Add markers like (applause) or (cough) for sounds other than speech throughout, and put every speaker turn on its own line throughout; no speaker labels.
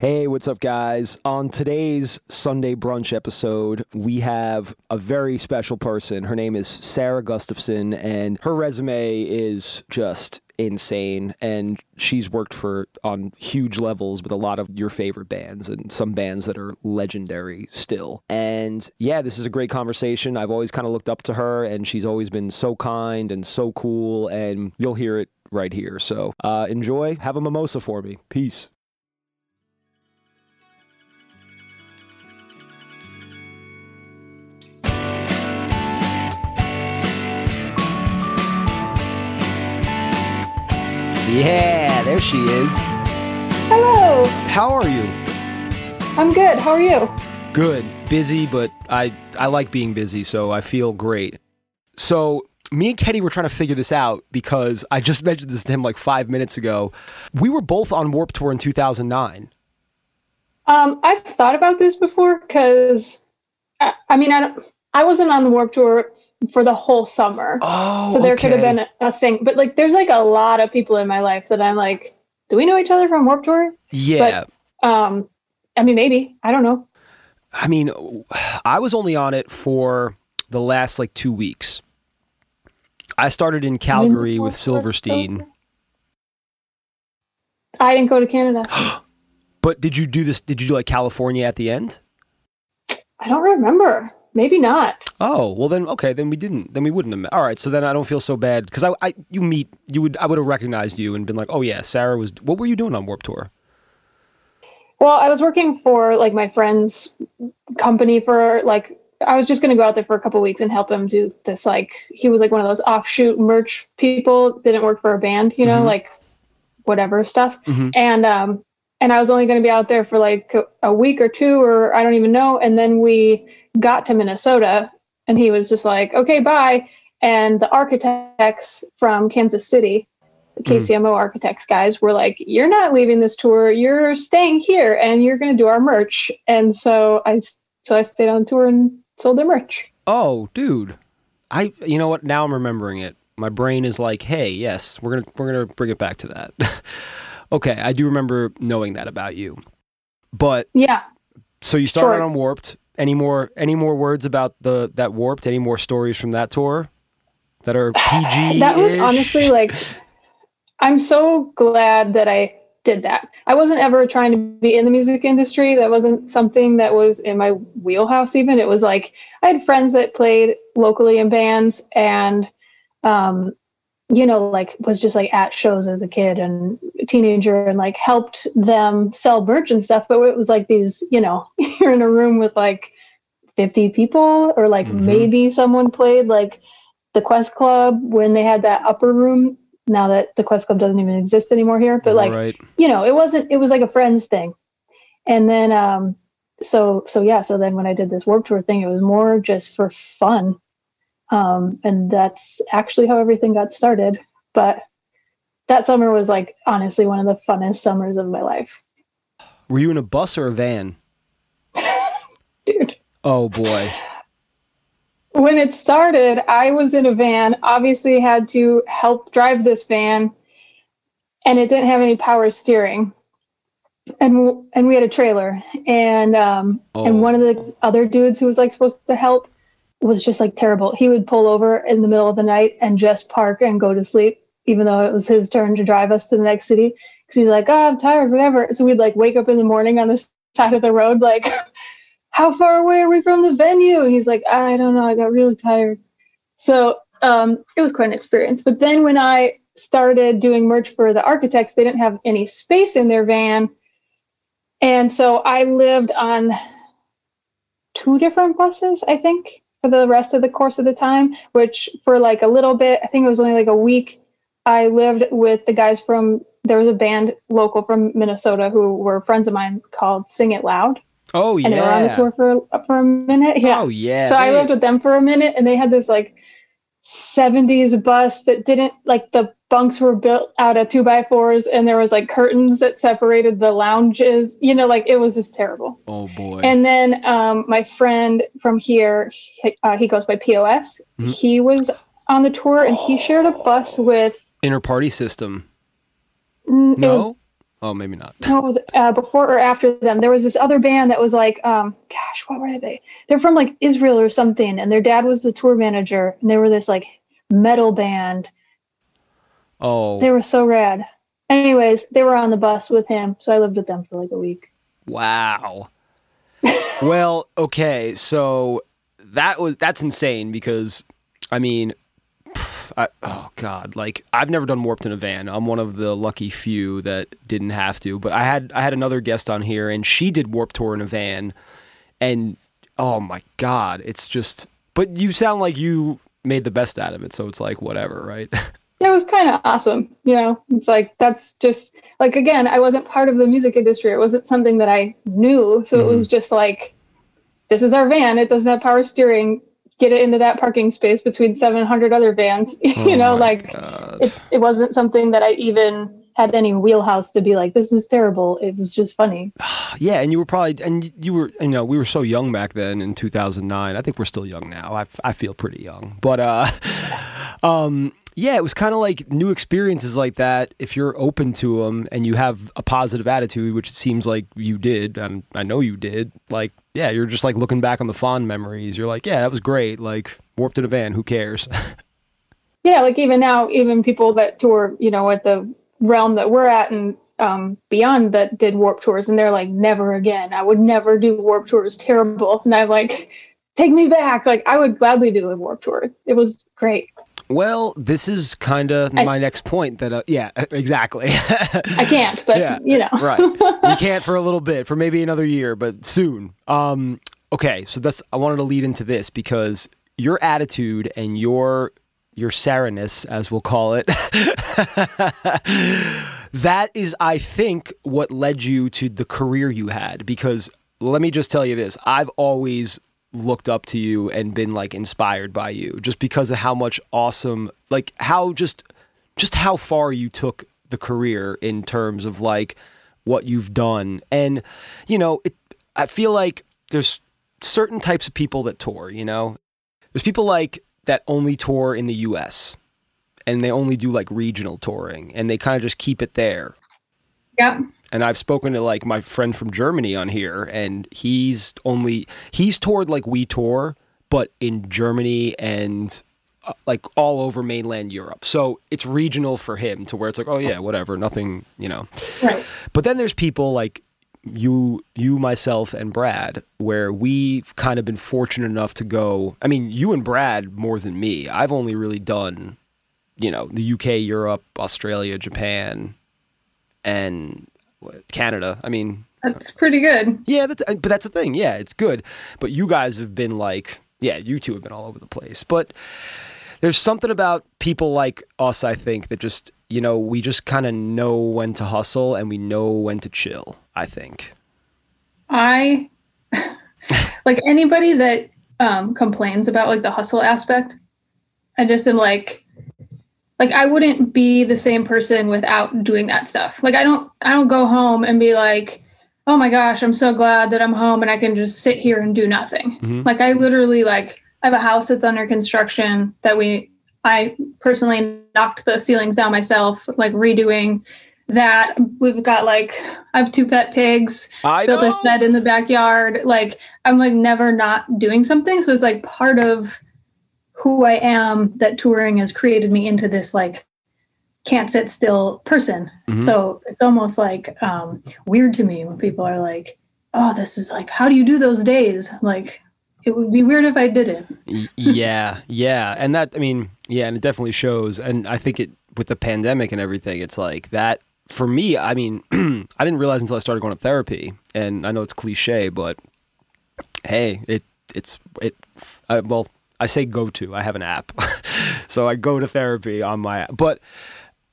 Hey, what's up, guys? On today's Sunday brunch episode, we have a very special person. Her name is Sarah Gustafson, and her resume is just insane. And she's worked for on huge levels with a lot of your favorite bands and some bands that are legendary still. And yeah, this is a great conversation. I've always kind of looked up to her, and she's always been so kind and so cool. And you'll hear it right here. So uh, enjoy. Have a mimosa for me. Peace. Yeah, there she is.
Hello.
How are you?
I'm good. How are you?
Good. Busy, but I I like being busy, so I feel great. So me and Kenny were trying to figure this out because I just (laughs) mentioned this to him like five minutes ago. We were both on Warped Tour in 2009.
Um, I've thought about this before because, I, I, mean, I, I wasn't on the Warped Tour for the whole summer.
Oh,
so there
okay.
could have been a, a, thing. But like, there's like a lot of people in my life that I'm like, do we know each other from Warped Tour?
Yeah.
But, um, I mean, maybe. I don't know.
I mean, I was only on it for the last like two weeks. I started in Calgary with Silverstein.
I didn't go to Canada. (gasps)
but did you do this? Did you do like California at the end?
I don't remember. Maybe not.
Oh well, then okay, then we didn't. Then we wouldn't have. Met. All right, so then I don't feel so bad because I, I, you meet, you would, I would have recognized you and been like, oh yeah, Sarah was. What were you doing on Warped Tour?
Well, I was working for like my friend's company for like I was just going to go out there for a couple weeks and help him do this. Like he was like one of those offshoot merch people. Didn't work for a band, you know, mm-hmm. like whatever stuff. Mm-hmm. And um, and I was only going to be out there for like a, a week or two, or I don't even know. And then we got to Minnesota, and he was just like, "Okay, bye." And the architects from Kansas City, the KCMO mm. architects guys, were like, "You're not leaving this tour. You're staying here, and you're going to do our merch." And so I so I stayed on tour and sold their merch.
Oh, dude. I you know what? Now I'm remembering it. My brain is like, "Hey, yes, we're going to we're going to bring it back to that." (laughs) okay, I do remember knowing that about you. But
Yeah.
So you started sure. on Warped. Any more any more words about the that Warped? Any more stories from that tour that are PG? (sighs)
that was honestly like I'm so glad that I did that. I wasn't ever trying to be in the music industry. That wasn't something that was in my wheelhouse, even. It was like I had friends that played locally in bands and, um, you know, like was just like at shows as a kid and teenager and like helped them sell merch and stuff. But it was like these, you know, (laughs) you're in a room with like 50 people or like mm-hmm. maybe someone played like the Quest Club when they had that upper room now that the Quest Club doesn't even exist anymore here. But like, right. you know, it wasn't, it was like a friends thing. And then, um, so, so yeah, so then when I did this Warped Tour thing, it was more just for fun. Um, and that's actually how everything got started. But that summer was like, honestly, one of the funnest summers of my life.
Were you in a bus or a van? (laughs)
Dude.
Oh boy
when it started, I was in a van, obviously had to help drive this van, and it didn't have any power steering. And and we had a trailer, and um, oh. and one of the other dudes who was like supposed to help was just like terrible. He would pull over in the middle of the night and just park and go to sleep, even though it was his turn to drive us to the next city. Because he's like, oh, I'm tired, whatever. So we'd like wake up in the morning on the (laughs) side of the road, like (laughs) how far away are we from the venue? And he's like, I don't know. I got really tired. So um, it was quite an experience. But then when I started doing merch for the architects, they didn't have any space in their van. And so I lived on two different buses, I think, for the rest of the course of the time, which for like a little bit, I think it was only like a week, I lived with the guys from, there was a band local from Minnesota who were friends of mine called Sing It Loud.
Oh yeah.
And they were on the tour for for a minute. Yeah.
Oh yeah.
So I lived with them for a minute, and they had this like 70s bus that didn't like the bunks were built out of two by fours, and there was like curtains that separated the lounges. You know, like it was just terrible.
Oh boy.
And then um, my friend from here, he, uh, he goes by POS. Mm-hmm. He was on the tour, and he shared a bus with Innerpartysystem. No.
Oh, maybe not.
No, it was uh, before or after them. There was this other band that was like, um, gosh, what were they? They're from like Israel or something, and their dad was the tour manager, and they were this like metal band.
Oh,
They were so rad. Anyways, they were on the bus with him, so I lived with them for like a week.
wow. (laughs) well, okay, so that was that's insane because I mean, I, oh god, like I've never done warped in a van. I'm one of the lucky few that didn't have to. But I had I had another guest on here, and she did warped tour in a van, and oh my god, it's just. But you sound like you made the best out of it, so it's like whatever, right? (laughs)
It was kind of awesome. You know, it's like that's just like again, I wasn't part of the music industry. It wasn't something that I knew, so it mm-hmm. was just like, this is our van. It doesn't have power steering. Get it into that parking space between 700 other vans. (laughs) you know,
Oh
like it, it wasn't something that I even had any wheelhouse to be like, this is terrible. It was just funny. (sighs)
Yeah, and you were probably, and you were, you know, we were so young back then in 2009. I think we're still young now. I, I feel pretty young, but uh, (laughs) um, yeah, it was kind of like new experiences like that. If you're open to them and you have a positive attitude, which it seems like you did, and I know you did. Like, yeah, you're just like looking back on the fond memories. You're like, yeah, that was great. Like warped in a van. Who cares? (laughs)
Yeah, like even now, even people that tour, you know, at the realm that we're at and um, beyond that did warped tours, and they're like, never again. I would never do warped tours. Terrible. And I'm like, take me back. Like I would gladly do a warped tour. It was great.
Well, this is kind of my next point. That uh, yeah, (laughs) exactly.
I can't, but
Yeah,
you know,
right. You can't for a little bit, for maybe another year, but soon. Um, okay, so that's I wanted to lead into this because your attitude and your your Sarah-ness, as we'll call it, (laughs) that is, I think, what led you to the career you had. Because let me just tell you this: I've always looked up to you and been like inspired by you, just because of how much awesome, like how just just how far you took the career in terms of like what you've done. And you know it, i feel like there's certain types of people that tour you know? There's people like that only tour in the us and they only do like regional touring and they kind of just keep it there.
Yeah,
and I've spoken to like my friend from Germany on here, and he's only he's toured like we tour, but in Germany and uh, like all over mainland Europe. So it's regional for him to where it's like, oh yeah, whatever, nothing, you know.
right.
But then there's people like you, you, myself, and Brad, where we've kind of been fortunate enough to go. I mean, you and Brad more than me. I've only really done, you know, the UK, Europe, Australia, Japan, and Canada. I mean,
That's pretty good.
yeah, that's, but that's the thing. Yeah, it's good. But you guys have been like, yeah, you two have been all over the place. But there's something about people like us, I think, that just, you know, we just kind of know when to hustle and we know when to chill, I think.
I (laughs) like anybody that um, complains about like the hustle aspect. I just am like, like I wouldn't be the same person without doing that stuff. Like I don't, I don't go home and be like, oh my gosh, I'm so glad that I'm home and I can just sit here and do nothing.
Mhm.
Like I literally like I have a house that's under construction that we I personally knocked the ceilings down myself, like redoing that. We've got like I have two pet pigs
I
built
know.
a shed in the backyard. Like I'm like never not doing something. So it's like part of who I am that touring has created me into this like can't sit still person.
Mhm.
So it's almost like um, weird to me when people are like, "Oh, this is like, how do you do those days?" Like, it would be weird if I did it.
Y- yeah, yeah, and that I mean, yeah, and it definitely shows. And I think it with the pandemic and everything, it's like that for me. I mean, (clears throat) I didn't realize until I started going to therapy, and I know it's cliche, but hey, it it's it. I, well, I say go to. I have an app, (laughs) so I go to therapy on my. But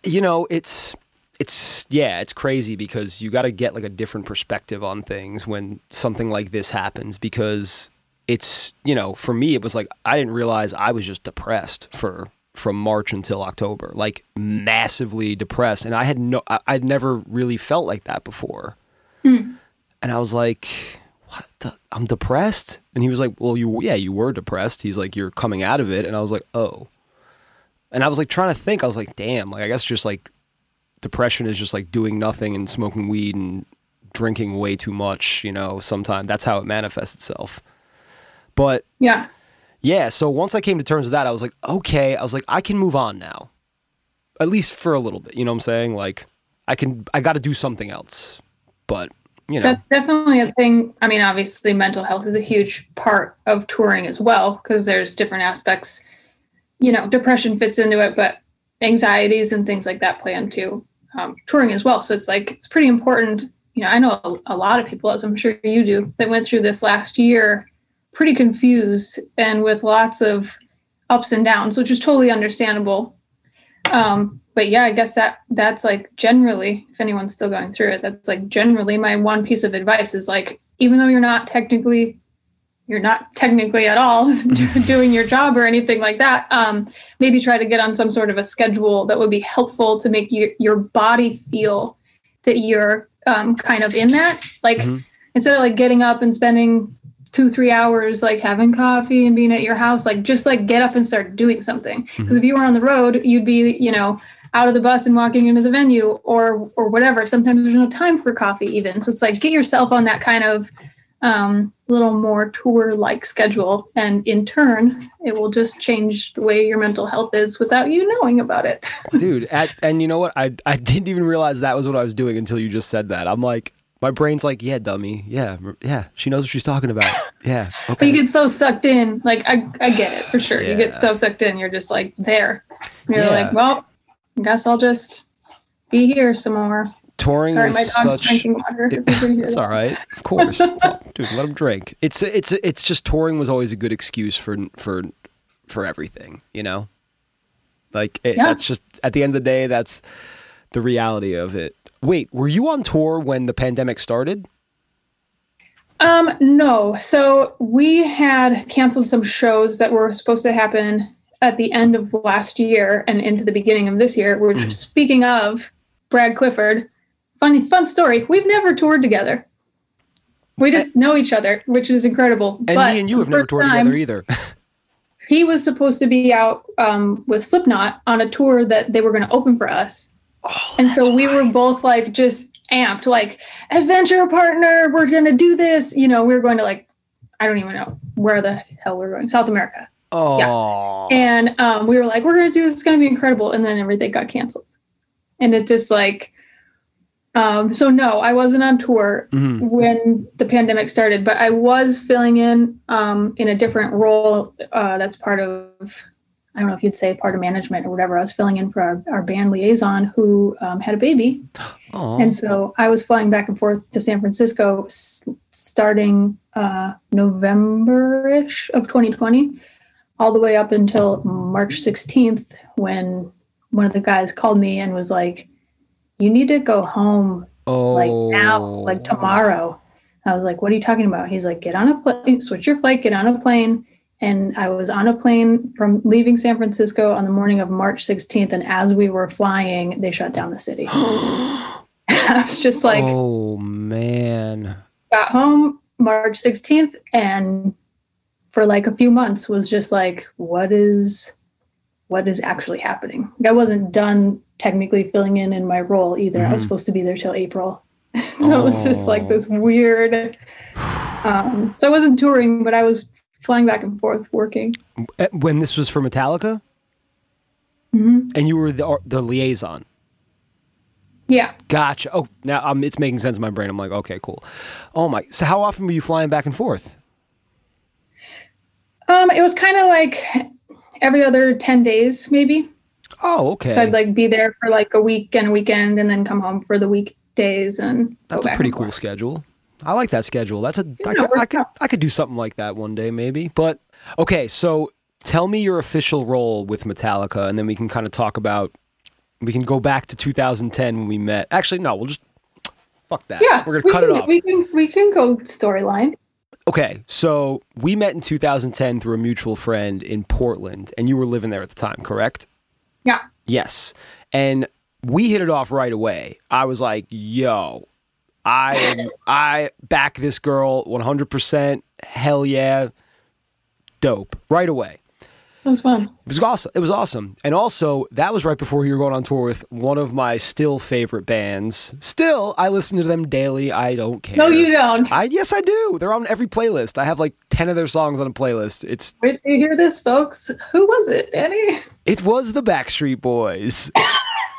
you know, it's it's yeah, it's crazy because you got to get like a different perspective on things when something like this happens because it's you know for me it was like I didn't realize I was just depressed for from March until October like massively depressed and I had no I, I'd never really felt like that before hmm. and I was like what the, I'm depressed and he was like well you yeah you were depressed he's like you're coming out of it and I was like oh and I was like trying to think I was like damn like I guess just like depression is just like doing nothing and smoking weed and drinking way too much, you know, sometimes that's how it manifests itself. But
yeah.
Yeah, so once I came to terms with that, I was like, okay, I was like, I can move on now. At least for a little bit, you know what I'm saying? Like I can I got to do something else. But, you know.
That's definitely a thing. I mean, obviously mental health is a huge part of touring as well because there's different aspects. You know, depression fits into it, but anxieties and things like that play into um, touring as well. So it's like it's pretty important. You know, I know a, a lot of people, as I'm sure you do, that went through this last year pretty confused and with lots of ups and downs, which is totally understandable. Um, but yeah, I guess that that's like generally, if anyone's still going through it, that's like generally my one piece of advice is like, even though you're not technically, you're not technically at all (laughs) (laughs) doing your job or anything like that, um, maybe try to get on some sort of a schedule that would be helpful to make you, your body feel that you're um, kind of in that. Like mm-hmm. instead of like getting up and spending two three hours like having coffee and being at your house like just like get up and start doing something because mm-hmm. if you were on the road you'd be you know out of the bus and walking into the venue or or whatever. Sometimes there's no time for coffee even. So it's like get yourself on that kind of um, little more tour like schedule. And in turn it will just change the way your mental health is without you knowing about it. (laughs)
Dude at, and you know what? I, I didn't even realize that was what i was doing until you just said that. I'm like my brain's like yeah dummy. Yeah yeah. She knows what she's talking about. Yeah (laughs)
okay. but you get so sucked in. Like i, I get it for sure. Yeah. you get so sucked in you're just like there. You're yeah. like well I guess I'll just be here some more.
Touring Sorry, my dog's such... drinking water. It, (laughs) it's all right, of course. (laughs) all, dude, let him drink. It's it's it's just touring was always a good excuse for for for everything, you know. Like it, yeah. that's just at the end of the day, that's the reality of it. Wait, were you on tour when the pandemic started?
Um, no. So we had canceled some shows that were supposed to happen at the end of last year and into the beginning of this year, which mm. speaking of Brad Clifford, funny fun story. We've never toured together. We just know each other, which is incredible.
And but me and you have never toured time, together either. (laughs)
he was supposed to be out um, with Slipknot on a tour that they were going to open for us. Oh, and so we were both like just amped, like adventure partner. We're going to do this. You know, we were going to like, I don't even know where the hell we're going. South America.
Oh. Yeah.
And um, we were like, we're going to do this. It's going to be incredible. And then everything got canceled. And it just like, um, so no, I wasn't on tour mm-hmm. when the pandemic started, but I was filling in um, in a different role. Uh, that's part of, I don't know if you'd say part of management or whatever. I was filling in for our, our band liaison who um, had a baby. Aww. And so I was flying back and forth to San Francisco s- starting uh, November ish of 2020 all the way up until March 16th when one of the guys called me and was like, You need to go home oh. like now, like oh. tomorrow. I was like, What are you talking about? He's like, Get on a plane, switch your flight, get on a plane. And I was on a plane from leaving San Francisco on the morning of March 16th. And as we were flying, they shut down the city. (gasps) (laughs) I was just like,
Oh man.
Got home March 16th and for like a few months was just like what is what is actually happening i wasn't done technically filling in in my role either mm-hmm. i was mm-hmm. supposed to be there till april (laughs) so oh. it was just like this oh. weird um, so i wasn't touring but i was flying back and forth working
eh, when this was for metallica
mm-hmm.
and you were the, the liaison
yeah.
Gotcha. Oh, now um, it's making sense in my brain. I'm like, okay, cool. Oh my. So how often were you flying back and forth?
Um, it was kind of like every other 10 days, maybe.
Oh, okay.
So I'd like be there for like a week and a weekend and then come home for the weekdays and
That's a pretty cool schedule. I like that schedule. That's a I could, I could I could do something like that one day maybe. But okay, so tell me your official role with Metallica and then we can kind of talk about we can go back to 2010 when we met. Actually, no, we'll just fuck that.
Yeah,
we're gonna cut
can,
it off.
We can we can go storyline.
Okay, so we met in 2010 through a mutual friend in Portland, and you were living there at the time, correct?
Yeah.
Yes. And we hit it off right away. I was like, yo, I I back this girl 100%. Hell yeah. Dope. Right away.
That was fun.
It was awesome. It was awesome. And also, that was right before you were going on tour with one of my still favorite bands. Still, I listen to them daily. I don't care.
No, you don't.
I yes, I do. They're on every playlist. I have like 10 of their songs on a playlist. It's
Wait, do you hear this, folks? Who was it, Danny?
It was the Backstreet Boys.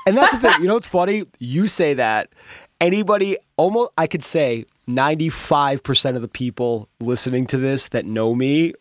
and that's the thing. You know what's funny? You say that. Anybody almost I could say 95% of the people listening to this that know me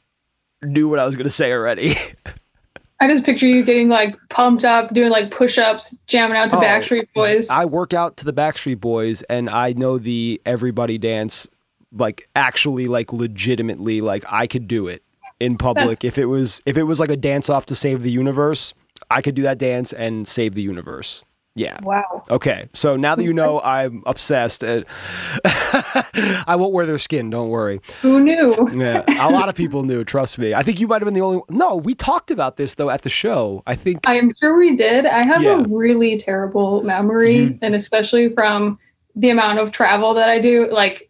knew what I was going to say already. (laughs)
I just picture you getting like pumped up, doing like push ups, jamming out to
Oh,
Backstreet Boys.
I work out to the Backstreet Boys and I know the everybody dance like actually like legitimately like I could do it in public
That's-
if it was if it was like a dance off to save the universe, I could do that dance and save the universe. Yeah.
wow.
Okay. So now that you know I'm obsessed and (laughs) I won't wear their skin, don't worry.
Who knew?
Yeah. A lot of people knew, trust me. I think you might have been the only one. No, we talked about this though at the show. I think
I'm sure we did. I have
Yeah.
a really terrible memory,
You-
and especially from the amount of travel that I do. Like,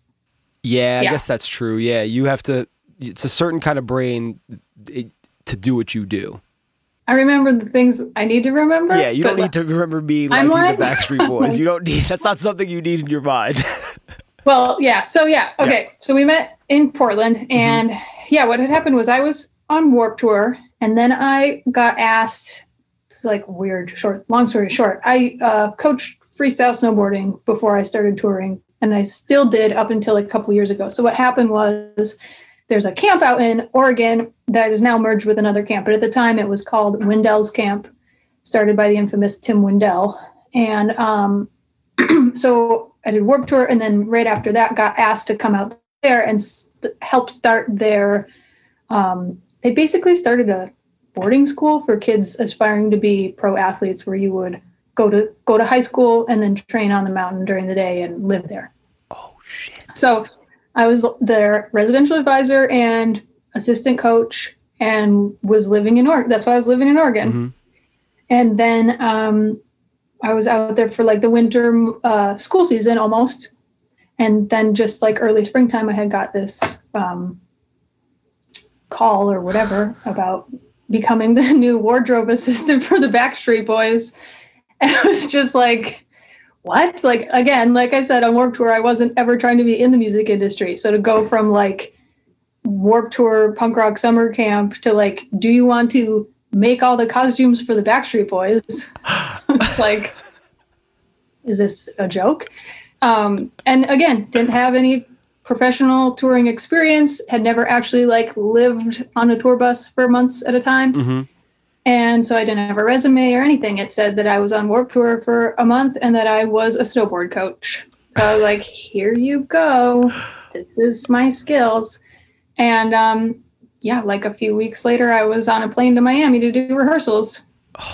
Yeah, I guess that's true. Yeah, you have to. It's a certain kind of brain to do what you do.
I remember the things I need to remember.
Yeah, you don't need to remember me liking the Backstreet (laughs) Boys. You don't need. That's not something you need in your mind. (laughs)
Well, yeah. So yeah, okay. So we met in Portland,
Mm-hmm.
and yeah, what had happened was I was on Warped Tour, and then I got asked. This is like weird. Short, long story short, I uh, coached freestyle snowboarding before I started touring, and I still did up until a couple years ago. So what happened was there's a camp out in Oregon that is now merged with another camp, but at the time it was called Windells Camp, started by the infamous Tim Windell, and um, (clears throat) so I did Warped Tour, and then right after that, got asked to come out there and st- help start their. Um, they basically started a boarding school for kids aspiring to be pro athletes, where you would go to go to high school and then train on the mountain during the day and live there.
oh shit!
So I was their residential advisor and assistant coach, and was living in Oregon. That's why I was living in Oregon.
Mhm.
And then um, I was out there for like the winter uh, school season almost. And then just like early springtime, I had got this um, call or whatever about becoming the (laughs) new wardrobe assistant for the Backstreet Boys. And it was just like, what? Like, again, like I said, on Warped Tour, I wasn't ever trying to be in the music industry. So to go from like Warped Tour punk rock summer camp to like, do you want to make all the costumes for the Backstreet Boys? (laughs) it's like, is this a joke? Um, and again, didn't have any professional touring experience, had never actually like lived on a tour bus for months at a time.
hmm
And so I didn't have a resume or anything. It said that I was on Warped Tour for a month and that I was a snowboard coach. So I was like, (sighs) here you go. This is my skills. And um, yeah, like a few weeks later, I was on a plane to Miami to do rehearsals.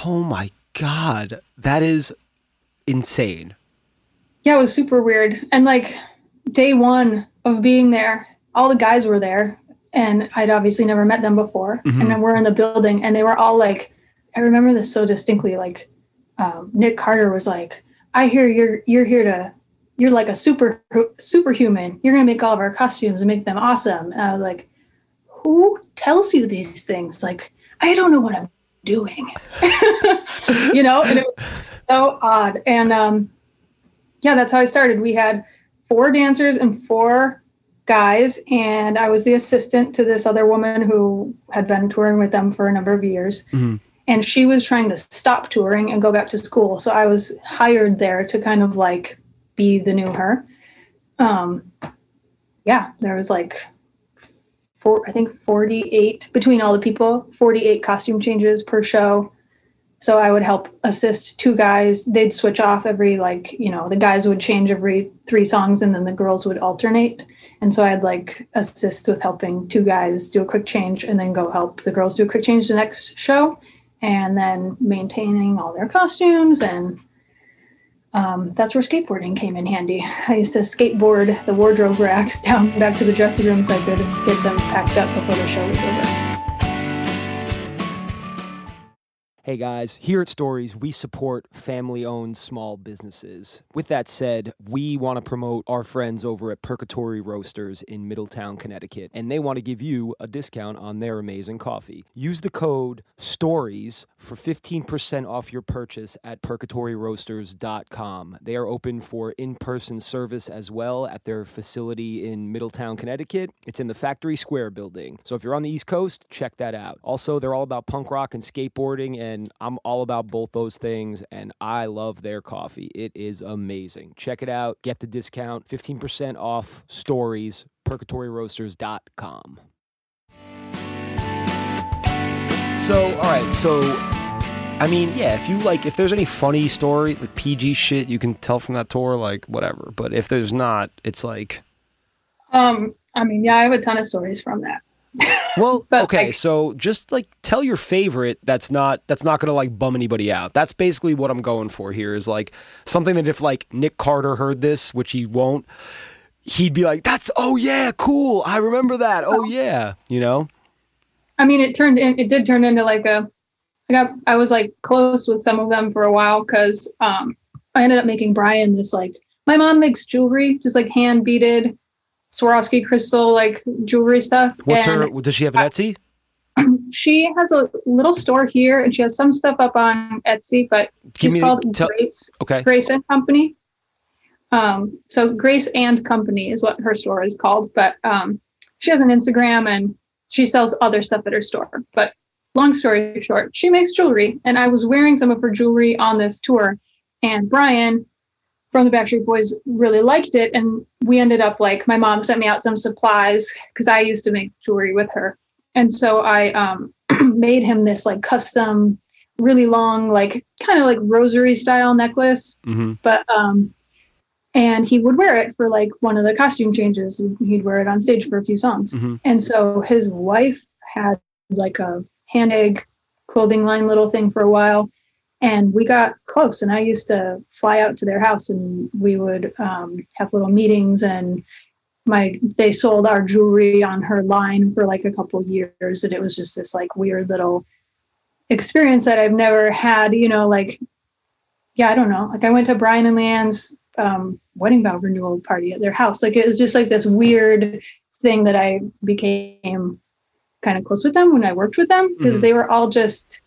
Oh my god, that is insane.
Yeah, it was super weird. And like day one of being there, all the guys were there. And I'd obviously never met them before.
Mhm.
And then we're in the building and they were all like, I remember this so distinctly. Like um, Nick Carter was like, I hear you're you're here to you're like a super superhuman. You're gonna make all of our costumes and make them awesome. And I was like, who tells you these things? Like, I don't know what I'm doing. (laughs) you know, and it was so odd. And um, yeah, that's how I started. We had four dancers and four guys, and I was the assistant to this other woman who had been touring with them for a number of years.
Mhm.
And she was trying to stop touring and go back to school. So I was hired there to kind of like be the new her. Um, yeah, there was like four, I think 48 between all the people, 48 costume changes per show. So I would help assist two guys. They'd switch off every like, you know, the guys would change every three songs and then the girls would alternate. And so I'd like assist with helping two guys do a quick change and then go help the girls do a quick change the next show and then maintaining all their costumes and um, that's where skateboarding came in handy. (laughs) I used to skateboard the wardrobe racks (laughs) down back to the dressing room so I could get them packed up before the show was over.
Hey guys, here at Stories, we support family owned small businesses. With that said, we want to promote our friends over at Purgatory Roasters in Middletown, Connecticut, and they want to give you a discount on their amazing coffee. Use the code STORIES for 15% off your purchase at purgatoryroasters.com. They are open for in person service as well at their facility in Middletown, Connecticut. It's in the Factory Square building. So if you're on the East Coast, check that out. Also, they're all about punk rock and skateboarding and and I'm all about both those things. And I love their coffee. It is amazing. Check it out. Get the discount 15% off stories, purgatoryroasters.com. So, all right. So, I mean, yeah, if you like, if there's any funny story, like PG shit you can tell from that tour, like whatever. But if there's not, it's like.
Um, I mean, yeah, I have a ton of stories from that.
Well, okay, so just like tell your favorite that's not that's not gonna like bum anybody out. That's basically what I'm going for here is like something that if like Nick Carter heard this, which he won't, he'd be like, That's oh yeah, cool. I remember that. Oh yeah. You know?
I mean it turned in it did turn into like a I got I was like close with some of them for a while because um I ended up making Brian this like my mom makes jewelry, just like hand beaded Swarovski crystal like jewelry stuff.
What's and her? Does she have an Etsy? (clears throat)
she has a little store here, and she has some stuff up on Etsy, but Give she's called tell, Grace.
Okay.
Grace and Company. Um, so Grace and Company is what her store is called, but um, she has an Instagram and she sells other stuff at her store. But long story short, she makes jewelry, and I was wearing some of her jewelry on this tour, and Brian from the Backstreet Boys really liked it. And we ended up like, my mom sent me out some supplies because I used to make jewelry with her. And so I um, (clears throat) made him this like custom, really long, like kind of like rosary style necklace. Mm-hmm. But, um, and he would wear it for like one of the costume changes. He'd wear it on stage for a few songs. Mm-hmm. And so his wife had like a hand egg clothing line little thing for a while and we got close and i used to fly out to their house and we would um, have little meetings and my they sold our jewelry on her line for like a couple years and it was just this like weird little experience that i've never had you know like yeah i don't know like i went to brian and leighanne's um, wedding vow renewal party at their house like it was just like this weird thing that i became kind of close with them when i worked with them because mm-hmm. they were all just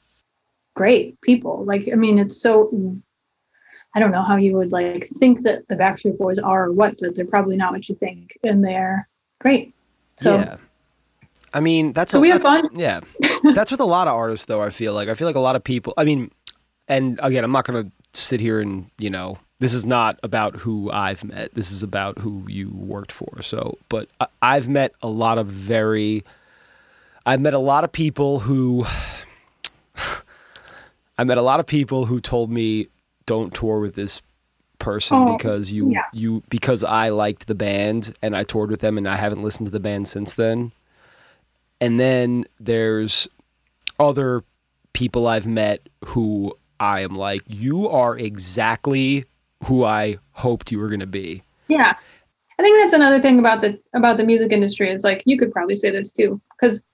great people. Like, I mean, it's so I don't know how you would like think that the Backstreet Boys are or what, but they're probably not what you think, and they're great. So yeah.
I mean, that's
so a, we have fun.
Yeah, (laughs) that's with a lot of artists, though. I feel like I feel like a lot of people. I mean, and again, I'm not going to sit here and you know, this is not about who I've met. This is about who you worked for. So, but I've met a lot of very, I've met a lot of people who I met a lot of people who told me don't tour with this person oh, because you yeah. you because I liked the band and I toured with them and I haven't listened to the band since then. And then there's other people I've met who I am like you are exactly who I hoped you were going to be.
Yeah. I think that's another thing about the about the music industry is like you could probably say this too cuz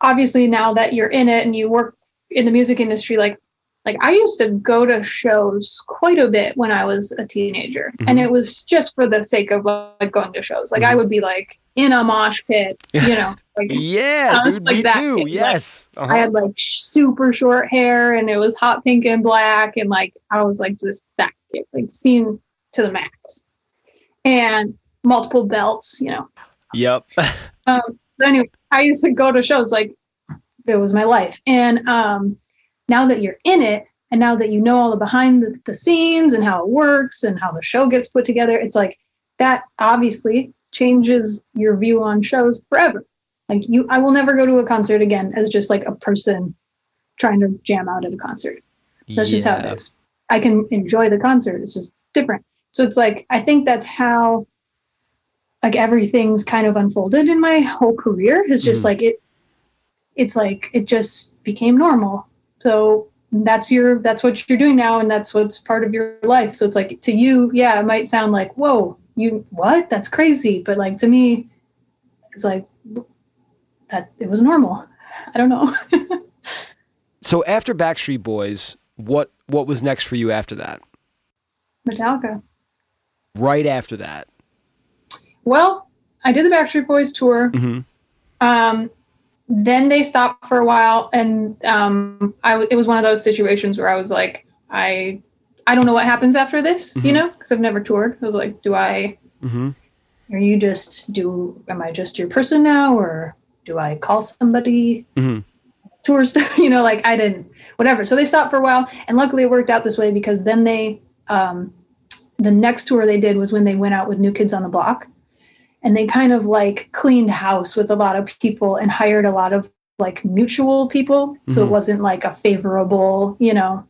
obviously now that you're in it and you work in the music industry, like like I used to go to shows quite a bit when I was a teenager, mm-hmm. and it was just for the sake of like going to shows. Like mm-hmm. I would be like in a mosh pit, (laughs) you know. Like,
yeah, dude, like me too. Kid. Yes,
like, uh-huh. I had like super short hair, and it was hot pink and black, and like I was like just that kid, like scene to the max, and multiple belts, you know.
Yep. (laughs)
um, anyway, I used to go to shows like it was my life. And um, now that you're in it, and now that you know all the behind the, the scenes and how it works and how the show gets put together, it's like that obviously changes your view on shows forever. Like you, I will never go to a concert again as just like a person trying to jam out at a concert. That's yeah. just how it is. I can enjoy the concert. It's just different. So it's like I think that's how like everything's kind of unfolded in my whole career is just mm. like it it's like it just became normal. So that's your that's what you're doing now and that's what's part of your life. So it's like to you, yeah, it might sound like, whoa, you what? That's crazy. But like to me, it's like that it was normal. I don't know. (laughs)
So after Backstreet Boys, what what was next for you after that?
Metallica.
Right after that.
Well, I did the Backstreet Boys tour.
Mm-hmm.
Um, then they stopped for a while, and um, I it was one of those situations where I was like, I I don't know what happens after this, you
Mhm.
know, because I've never toured. I was like, do I?
Mm-hmm.
Are you just do? Am I just your person now, or do I call somebody?
Mm-hmm.
tour stuff, (laughs) you know, like I didn't, whatever. So they stopped for a while, and luckily it worked out this way because then they, um, the next tour they did was when they went out with New Kids on the Block, and they kind of like cleaned house with a lot of people and hired a lot of like mutual people, so
Mhm.
it wasn't like a favorable, you know,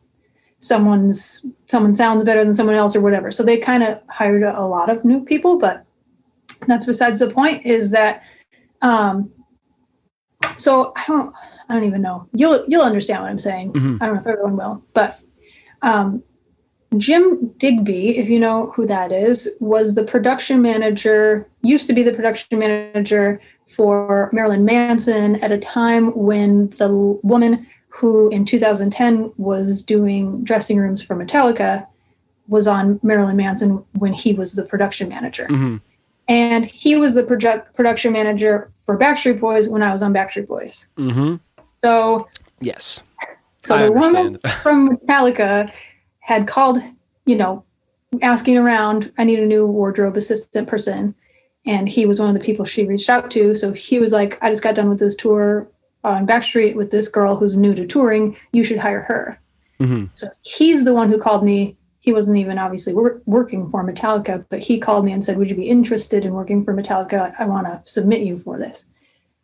someone's someone sounds better than someone else or whatever. So they kind of hired a, a lot of new people, but that's besides the point. Is that um, so I don't I don't even know. You'll you'll understand what I'm saying.
Mhm.
I don't know if everyone will, but um, Jim Digby, if you know who that is, was the production manager. Used to be the production manager for Marilyn Manson at a time when the woman who in 2010 was doing dressing rooms for Metallica was on Marilyn Manson when he was the production manager
Mm-hmm.
and he was the project production manager for Backstreet Boys when I was on Backstreet Boys.
Mm-hmm.
So,
Yes.
so
I
the woman (laughs) from Metallica had called, you know, asking around. I need a new wardrobe assistant person, and he was one of the people she reached out to. So he was like, "I just got done with this tour on Backstreet with this girl who's new to touring. You should hire her."
Mm-hmm.
So he's the one who called me. He wasn't even obviously wor- working for Metallica, but he called me and said, Would you be interested in working for Metallica? I want to submit you for this.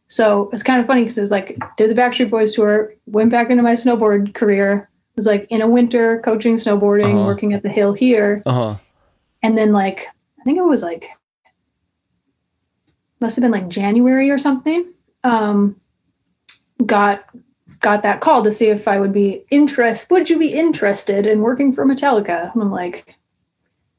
So it's kind of funny because it's like, did the Backstreet Boys tour, went back into my snowboard career, was like in a winter coaching snowboarding,
Uh-huh.
working at the hill here.
Uh-huh.
And then, like, I think it was like, must have been like January or something. Um, got got that call to see if I would be interest. Would you be interested in working for Metallica? And I'm like,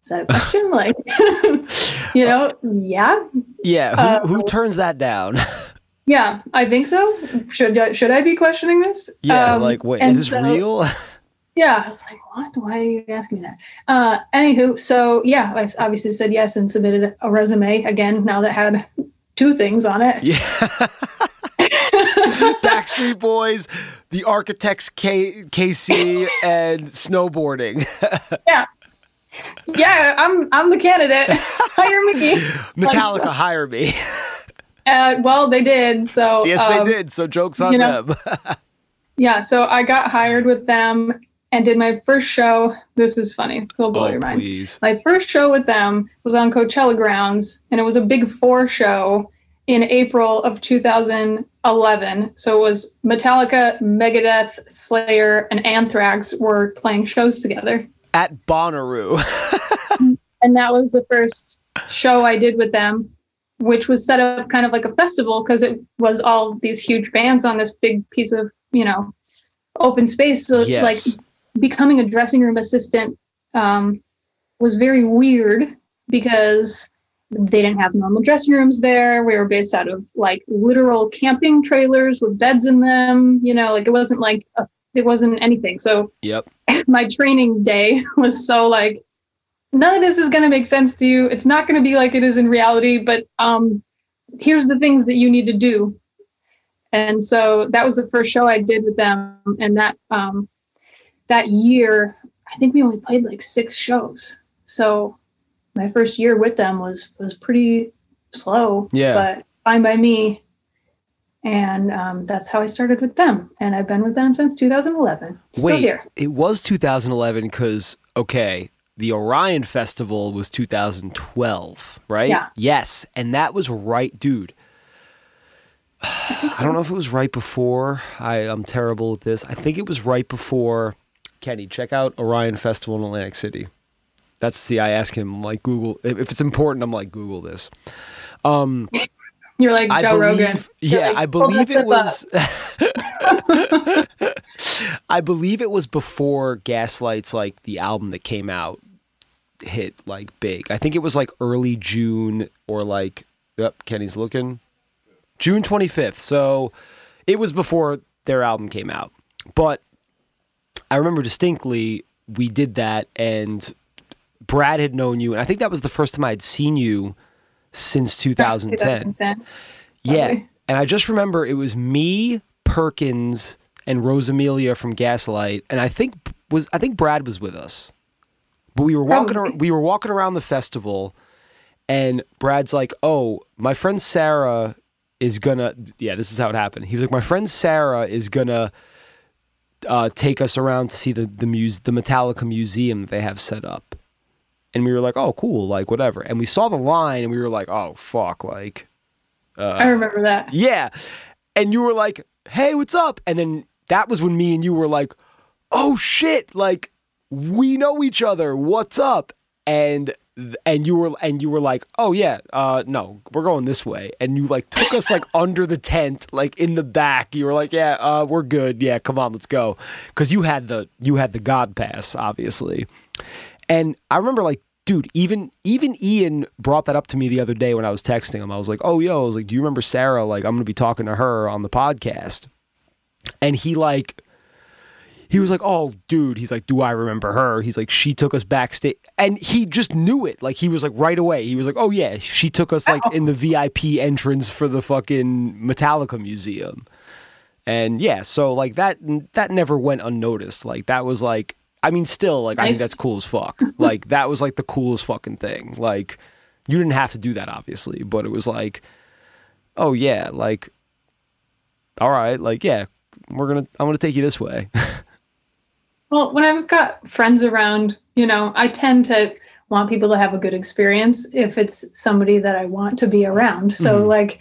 is that a question? (laughs) like, (laughs) you know, yeah,
Yeah.
Uh,
Who, who turns that down? (laughs)
yeah, I think so. Should I- should I be questioning this?
yeah.
Um,
like, wait, is this
so-
real?
Yeah, it's like what? Why are you asking me that? Uh, anywho, so yeah, I obviously said yes and submitted a resume again. Now that had two things on it.
yeah. (laughs) Backstreet Boys, the Architects K- KC, and snowboarding. (laughs)
yeah, Yeah, I'm I'm the candidate. (laughs) Hire me.
Metallica, hire me.
Uh, well, they did. So
yes,
um,
they did. So jokes on
you know,
them.
Yeah, so I got hired with them and did my first show. This is funny. This will blow
oh,
your mind.
please.
My first show with them was on Coachella grounds, and it was a big four show in April of 2011. So it was Metallica, Megadeth, Slayer, and Anthrax were playing shows together.
At Bonnaroo. (laughs)
and that was the first show I did with them, which was set up kind of like a festival because it was all these huge bands on this big piece of you know open space. So
yes.
like becoming a dressing room assistant um, was very weird because they didn't have normal dressing rooms there. We were based out of like literal camping trailers with beds in them. You know, like it wasn't like a, it wasn't anything. So
yep. (laughs)
my training day (laughs) was so like none of this is going to make sense to you it's not going to be like it is in reality but um here's the things that you need to do and so that was the first show i did with them and that um that year i think we only played like six shows so my first year with them was was pretty slow
Yeah.
but fine by me and um, that's how i started with them and i've been with them since 2011 still
Wait,
here
it was 2011 because, okay, the Orion Festival was 2012, right?
Yeah.
Yes. And that was right, dude. I, (sighs) don't know if it was right before. I, I'm terrible at this. I think it was right before. Kenny, check out Orion Festival in Atlantic City. That's see, I ask him like Google if, it's important. I'm like Google this. Um,
You're like
I
Joe
believe,
Rogan.
Yeah,
like,
I believe it was. (laughs) I believe it was before Gaslight's like the album that came out hit like big. I think it was like early June or like. Yep, Kenny's looking. June 25th. So it was before their album came out. but I remember distinctly we did that, and Brad had known you, and I think that was the first time I had seen you since 2010. 2010. Yeah, and I just remember it was me, Perkins, and Rosamilia from Gaslight, and I think was I think Brad was with us, but we were walking around, we were walking around the festival, and Brad's like, "Oh, my friend Sarah is gonna yeah, this is how it happened." He was like, "My friend Sarah is gonna." Uh, take us around to see the the muse the Metallica museum they have set up, and we were like, oh, cool, like whatever. And we saw the line, and we were like, oh, fuck, like.
Uh, I remember that.
Yeah, and you were like, hey, what's up? And then that was when me and you were like, oh shit, like we know each other. What's up? And and you were and you were like, "Oh yeah, uh no, we're going this way." And you like took us like under the tent, like in the back. You were like, "Yeah, uh we're good. Yeah, come on, let's go." Cuz you had the you had the god pass, obviously. And I remember like dude, even even Ian brought that up to me the other day when I was texting him. I was like, "Oh, yo, I was like, do you remember Sarah? Like I'm to be talking to her on the podcast." And he like he was like, "Oh, dude," he's like, "Do I remember her?" He's like, "She took us backstage," and he just knew it. Like he was like right away. He was like, "Oh yeah, she took us like oh. in the VIP entrance for the fucking Metallica museum." And yeah, so like that that never went unnoticed. Like that was like I mean still like nice. I think that's cool as fuck. like that was like the coolest fucking thing. Like you didn't have to do that obviously, but it was like oh yeah, like all right, like yeah, we're going to I'm going to take you this way. (laughs)
Well, when I've got friends around, you know, I tend to want people to have a good experience if it's somebody that I want to be around. So, mm-hmm. like,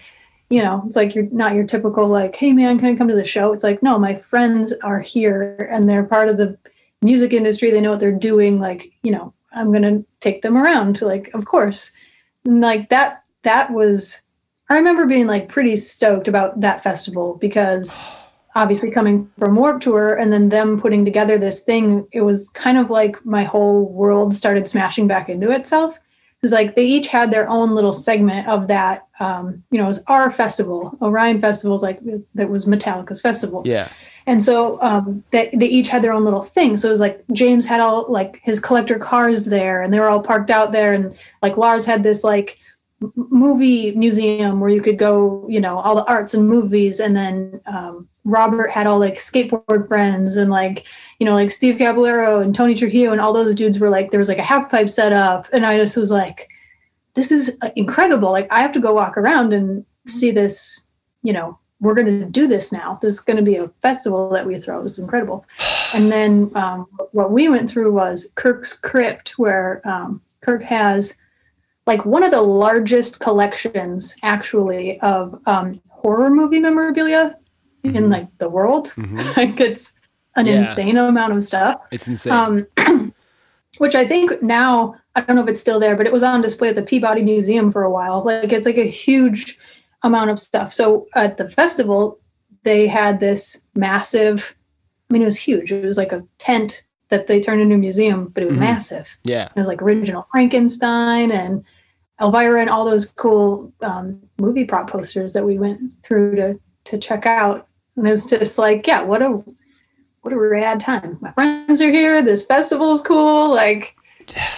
you know, it's like you're not your typical, like, hey, man, can I come to the show? It's like, no, my friends are here and they're part of the music industry. They know what they're doing. Like, you know, I'm going to take them around. Like, of course. And like that, that was, I remember being like pretty stoked about that festival because (sighs) (sighs) (sighs) obviously coming from Warped Tour and then them putting together this thing, it was kind of like my whole world started smashing back into itself. It's like they each had their own little segment of that. Um, you know, it was our festival. Orion Festival was like that was Metallica's festival.
Yeah.
And so um, they, they each had their own little thing. So it was like James had all like his collector cars there, and they were all parked out there. And like Lars had this like movie museum where you could go, you know, all the arts and movies. And then um, Robert had all like skateboard friends and like, you know, like Steve Caballero and Tony Trujillo and all those dudes were like, there was like a half pipe set up. And I just was like, this is uh, incredible. Like, I have to go walk around and see this, you know, we're going to do this now. This is going to be a festival that we throw. This is incredible. (sighs) And then um, what we went through was Kirk's Crypt, where um, Kirk has like one of the largest collections actually of um, horror movie memorabilia. In like the world. Mm-hmm. (laughs) like it's an yeah. insane amount of stuff.
It's insane. Um, (clears throat)
which I think now I don't know if it's still there, but it was on display at the Peabody Museum for a while. Like it's like a huge amount of stuff. So at the festival, they had this massive. I mean, it was huge. It was like a tent that they turned into a museum, but it was mm-hmm. massive.
Yeah,
it was like original Frankenstein and Elvira and all those cool um, movie prop posters that we went through to to check out. And it's just like, yeah, what a what a rad time. My friends are here. This festival is cool. Like,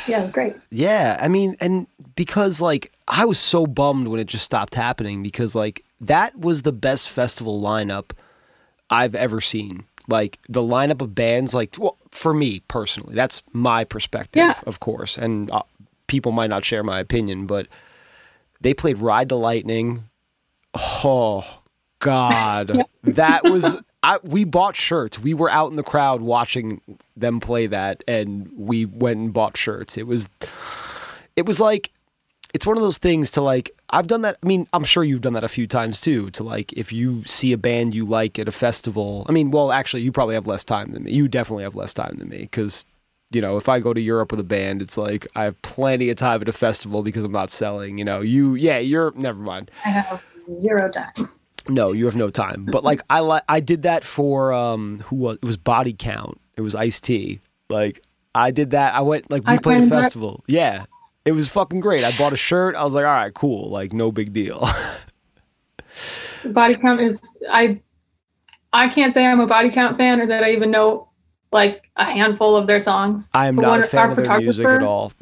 yeah, it's great.
Yeah, I mean, and because like I was so bummed when it just stopped happening because like that was the best festival lineup I've ever seen. Like the lineup of bands, like well, for me personally, that's my perspective, yeah. of course, and uh, people might not share my opinion, but they played Ride the Lightning. Oh God, (laughs) that was. I, we bought shirts. We were out in the crowd watching them play that, and we went and bought shirts. It was, it was like, it's one of those things to like. I've done that. I mean, I'm sure you've done that a few times too. To like, if you see a band you like at a festival. I mean, well, actually, you probably have less time than me. You definitely have less time than me because you know, if I go to Europe with a band, it's like I have plenty of time at a festival because I'm not selling. You know, you, yeah, you're never mind.
I have zero time.
No, you have no time. But like I like I did that for um who was it was Body Count. It was Ice T. Like I did that. I went like we I played a festival. That. Yeah. It was fucking great. I bought a shirt. I was like, all right, cool. Like no big deal.
Body Count is I I can't say I'm a body count fan or that I even know like a handful of their songs.
I am not a fan of their music at all.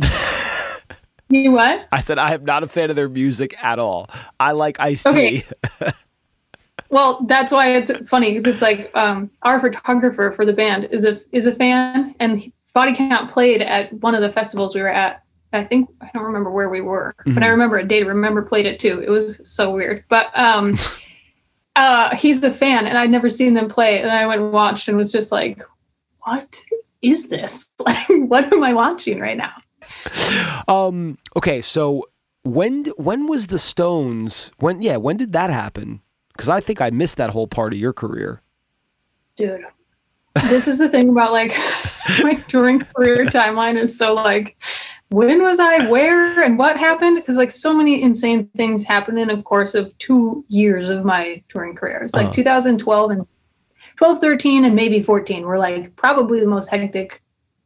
you what? (laughs)
I said I am not a fan of their music at all. I like Ice T. Okay. (laughs)
well, that's why it's funny because it's like um, our photographer for the band is a is a fan, and Body Count played at one of the festivals we were at. I think I don't remember where we were, mm-hmm. but I remember a date. Remember played it too. It was so weird, but um, (laughs) uh, he's the fan, and I'd never seen them play, and I went and watched and was just like, what is this? (laughs) Like, what am I watching right now?
Um. Okay. So when when was the Stones? When yeah? When did that happen? Because I think I missed that whole part of your career.
Dude, this is the thing about like (laughs) my touring career timeline is so like when was I where and what happened? Because like so many insane things happened in a course of two years of my touring career. It's like uh-huh. 2012 and 12, 13, and maybe 14 were like probably the most hectic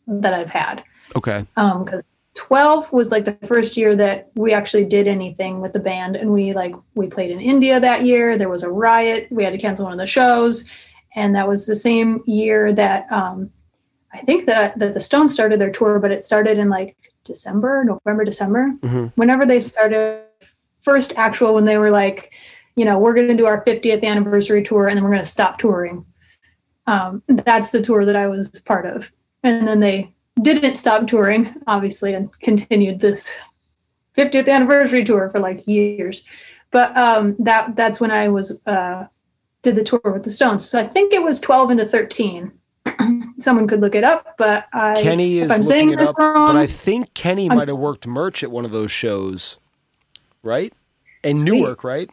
that I've had.
Okay.
Um, because 12 was like the first year that we actually did anything with the band and we like we played in India that year. There was a riot. We had to cancel one of the shows. And that was the same year that um I think that that the Stones started their tour, but it started in like December, November, December. Mm-hmm. Whenever they started first actual when they were like, you know, we're going to do our 50th anniversary tour and then we're going to stop touring um, that's the tour that I was part of. And then they didn't stop touring, obviously, and continued this 50th anniversary tour for like years. But um, that that's when I was uh, did the tour with the Stones. So I think it was 12 into 13. (clears throat) Someone could look it up, but I
Kenny is I'm looking it up, wrong, but I think Kenny might have worked merch at one of those shows, right? In Sweet. Newark, right?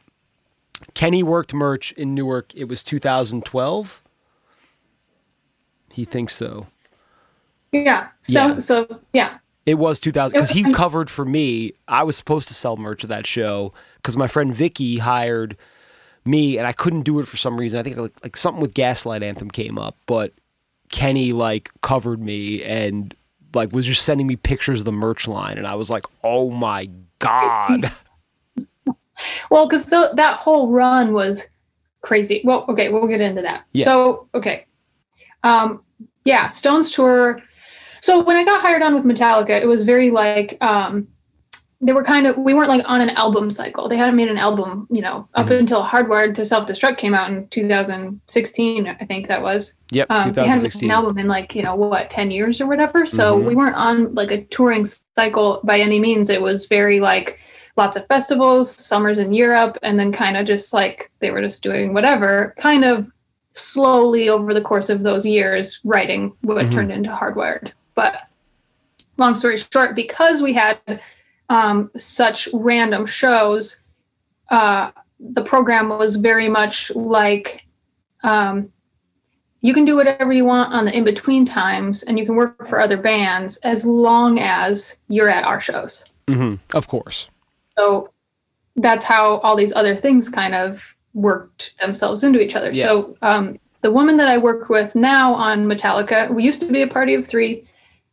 Kenny worked merch in Newark. It was 2012. He thinks so.
Yeah. So yeah. so yeah.
It was 2000 because he covered for me. I was supposed to sell merch at that show because my friend Vicky hired me, and I couldn't do it for some reason. I think like, like something with Gaslight Anthem came up, but Kenny like covered me and like was just sending me pictures of the merch line, and I was like, oh my god. (laughs)
well, because that whole run was crazy. Well, okay, we'll get into that. Yeah. So okay, um, yeah, Stones tour. So when I got hired on with Metallica, it was very like um, they were kind of we weren't like on an album cycle. They hadn't made an album, you know, up mm-hmm. until Hardwired to Self Destruct came out in 2016, I think that was.
Yep, um, 2016. They hadn't made
an album in like you know what 10 years or whatever. So mm-hmm. we weren't on like a touring cycle by any means. It was very like lots of festivals, summers in Europe, and then kind of just like they were just doing whatever, kind of slowly over the course of those years writing what mm-hmm. turned into hardwired but long story short because we had um, such random shows uh, the program was very much like um, you can do whatever you want on the in between times and you can work for other bands as long as you're at our shows
mm-hmm. of course
so that's how all these other things kind of worked themselves into each other. Yeah. So um, the woman that I work with now on Metallica, we used to be a party of three,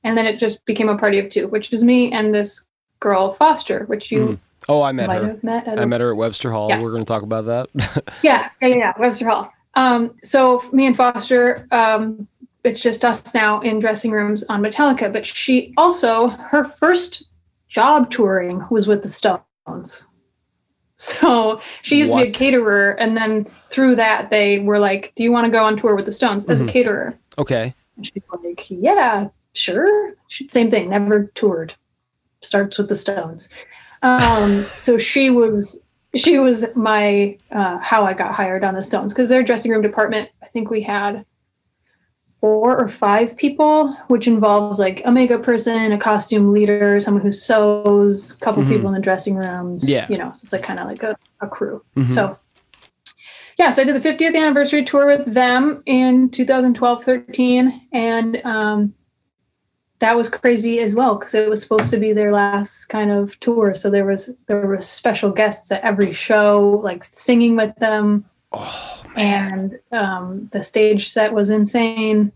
and then it just became a party of two, which is me and this girl Foster, which you. Mm.
Oh, I met her. Met I met her at Webster Hall. Yeah. We're going to talk about that. (laughs)
yeah, yeah, yeah, Webster Hall. Um, so me and Foster, um, it's just us now in dressing rooms on Metallica. But she also, her first job touring was with the Stones. So she used what? to be a caterer, and then through that, they were like, "Do you want to go on tour with the Stones as mm-hmm. a caterer?"
Okay.
And she's like, "Yeah, sure." Same thing. Never toured. Starts with the Stones. Um, (laughs) so she was she was my uh, how I got hired on the Stones because their dressing room department. I think we had four or five people, which involves like a makeup person, a costume leader, someone who sews, a couple mm-hmm. people in the dressing rooms.
Yeah.
You know, so it's like kind of like a, a crew. Mm-hmm. So yeah, so I did the 50th anniversary tour with them in 2012 13. And um, that was crazy as well because it was supposed to be their last kind of tour. So there was there were special guests at every show, like singing with them.
Oh
and um, the stage set was insane.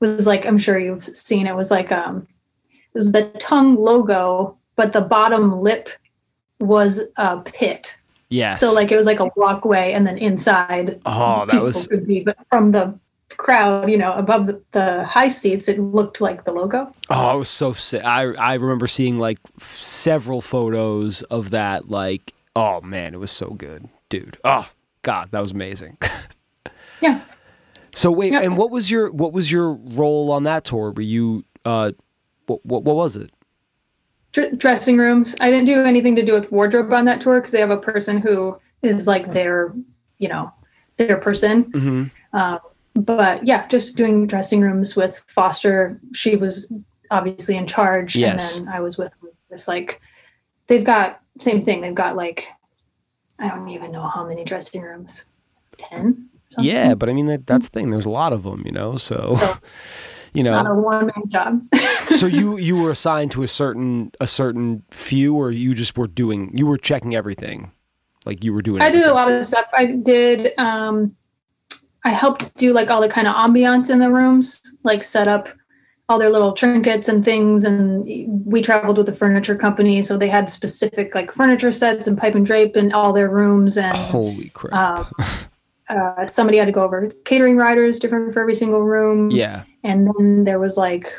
It was like I'm sure you've seen. It was like um, it was the tongue logo, but the bottom lip was a pit.
Yeah.
So like it was like a walkway, and then inside,
Oh, that was
could be. But from the crowd, you know, above the, high seats, it looked like the logo.
oh, it was so sick. I I remember seeing like f- several photos of that. Like, oh man, it was so good, dude. Oh god, that was amazing. (laughs)
Yeah.
So wait,
Yeah.
and what was your what was your role on that tour? Were you uh, what what, what was it?
Dr- dressing rooms. I didn't do anything to do with wardrobe on that tour because they have a person who is like their, you know, their person.
Mm-hmm.
Um, but yeah, just doing dressing rooms with Foster. She was obviously in charge,
Yes.
and then I was with this like they've got same thing. They've got like I don't even know how many dressing rooms, ten. something?
Yeah, but I mean that, that's the thing. There's a lot of them, you know. So,
So, (laughs)
you
it's
know,
not a one man job.
so (laughs) you you were assigned to a certain a certain few, or you just were doing you were checking everything, like you were doing.
I did a lot of stuff. I did. Um, I helped do like all the kind of ambiance in the rooms, like set up all their little trinkets and things. And we traveled with a furniture company, so they had specific like furniture sets and pipe and drape in all their rooms. And
Holy crap!
um, uh, somebody had to go over catering riders, different for every single room.
yeah,
And then there was like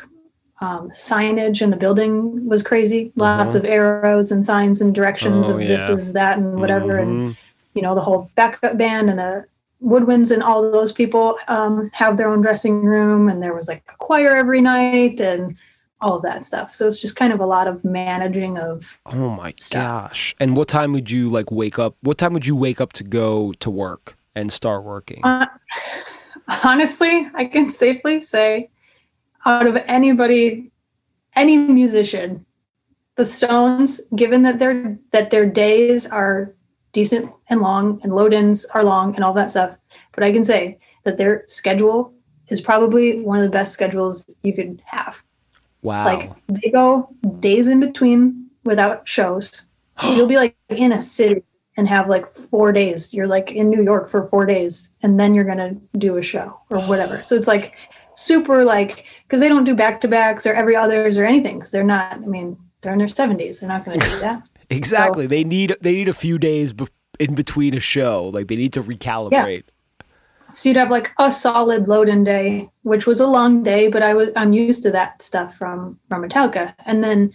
um, signage in the building was crazy. Lots
Uh-huh.
of arrows and signs and directions
Oh,
of this is that and whatever. And
Mhm.
you know the whole backup band and the woodwinds and all those people um, have their own dressing room and there was like a choir every night and all of that stuff so it's just kind of a lot of managing of
Oh my
Stuff.
gosh! And what time would you like wake up? What time would you wake up to go to work and start working?
uh, honestly i can safely say out of anybody any musician the stones given that their that their days are decent and long and load-ins are long and all that stuff. But i can say that their schedule is probably one of the best schedules you could have.
Wow.
like they go days in between without shows. (gasps) So you'll be like in a city and have like four days. You're like in new york for four days and then you're gonna do a show or whatever. So it's like super like because they don't do back-to-backs or every others or anything because they're not i mean they're in their 70s they're not gonna do (laughs) that
exactly. They need they need a few days bef- in between a show. Like they need to recalibrate. Yeah.
so you'd have like a solid load-in day which was a long day but i was i'm used to that stuff from from metallica and then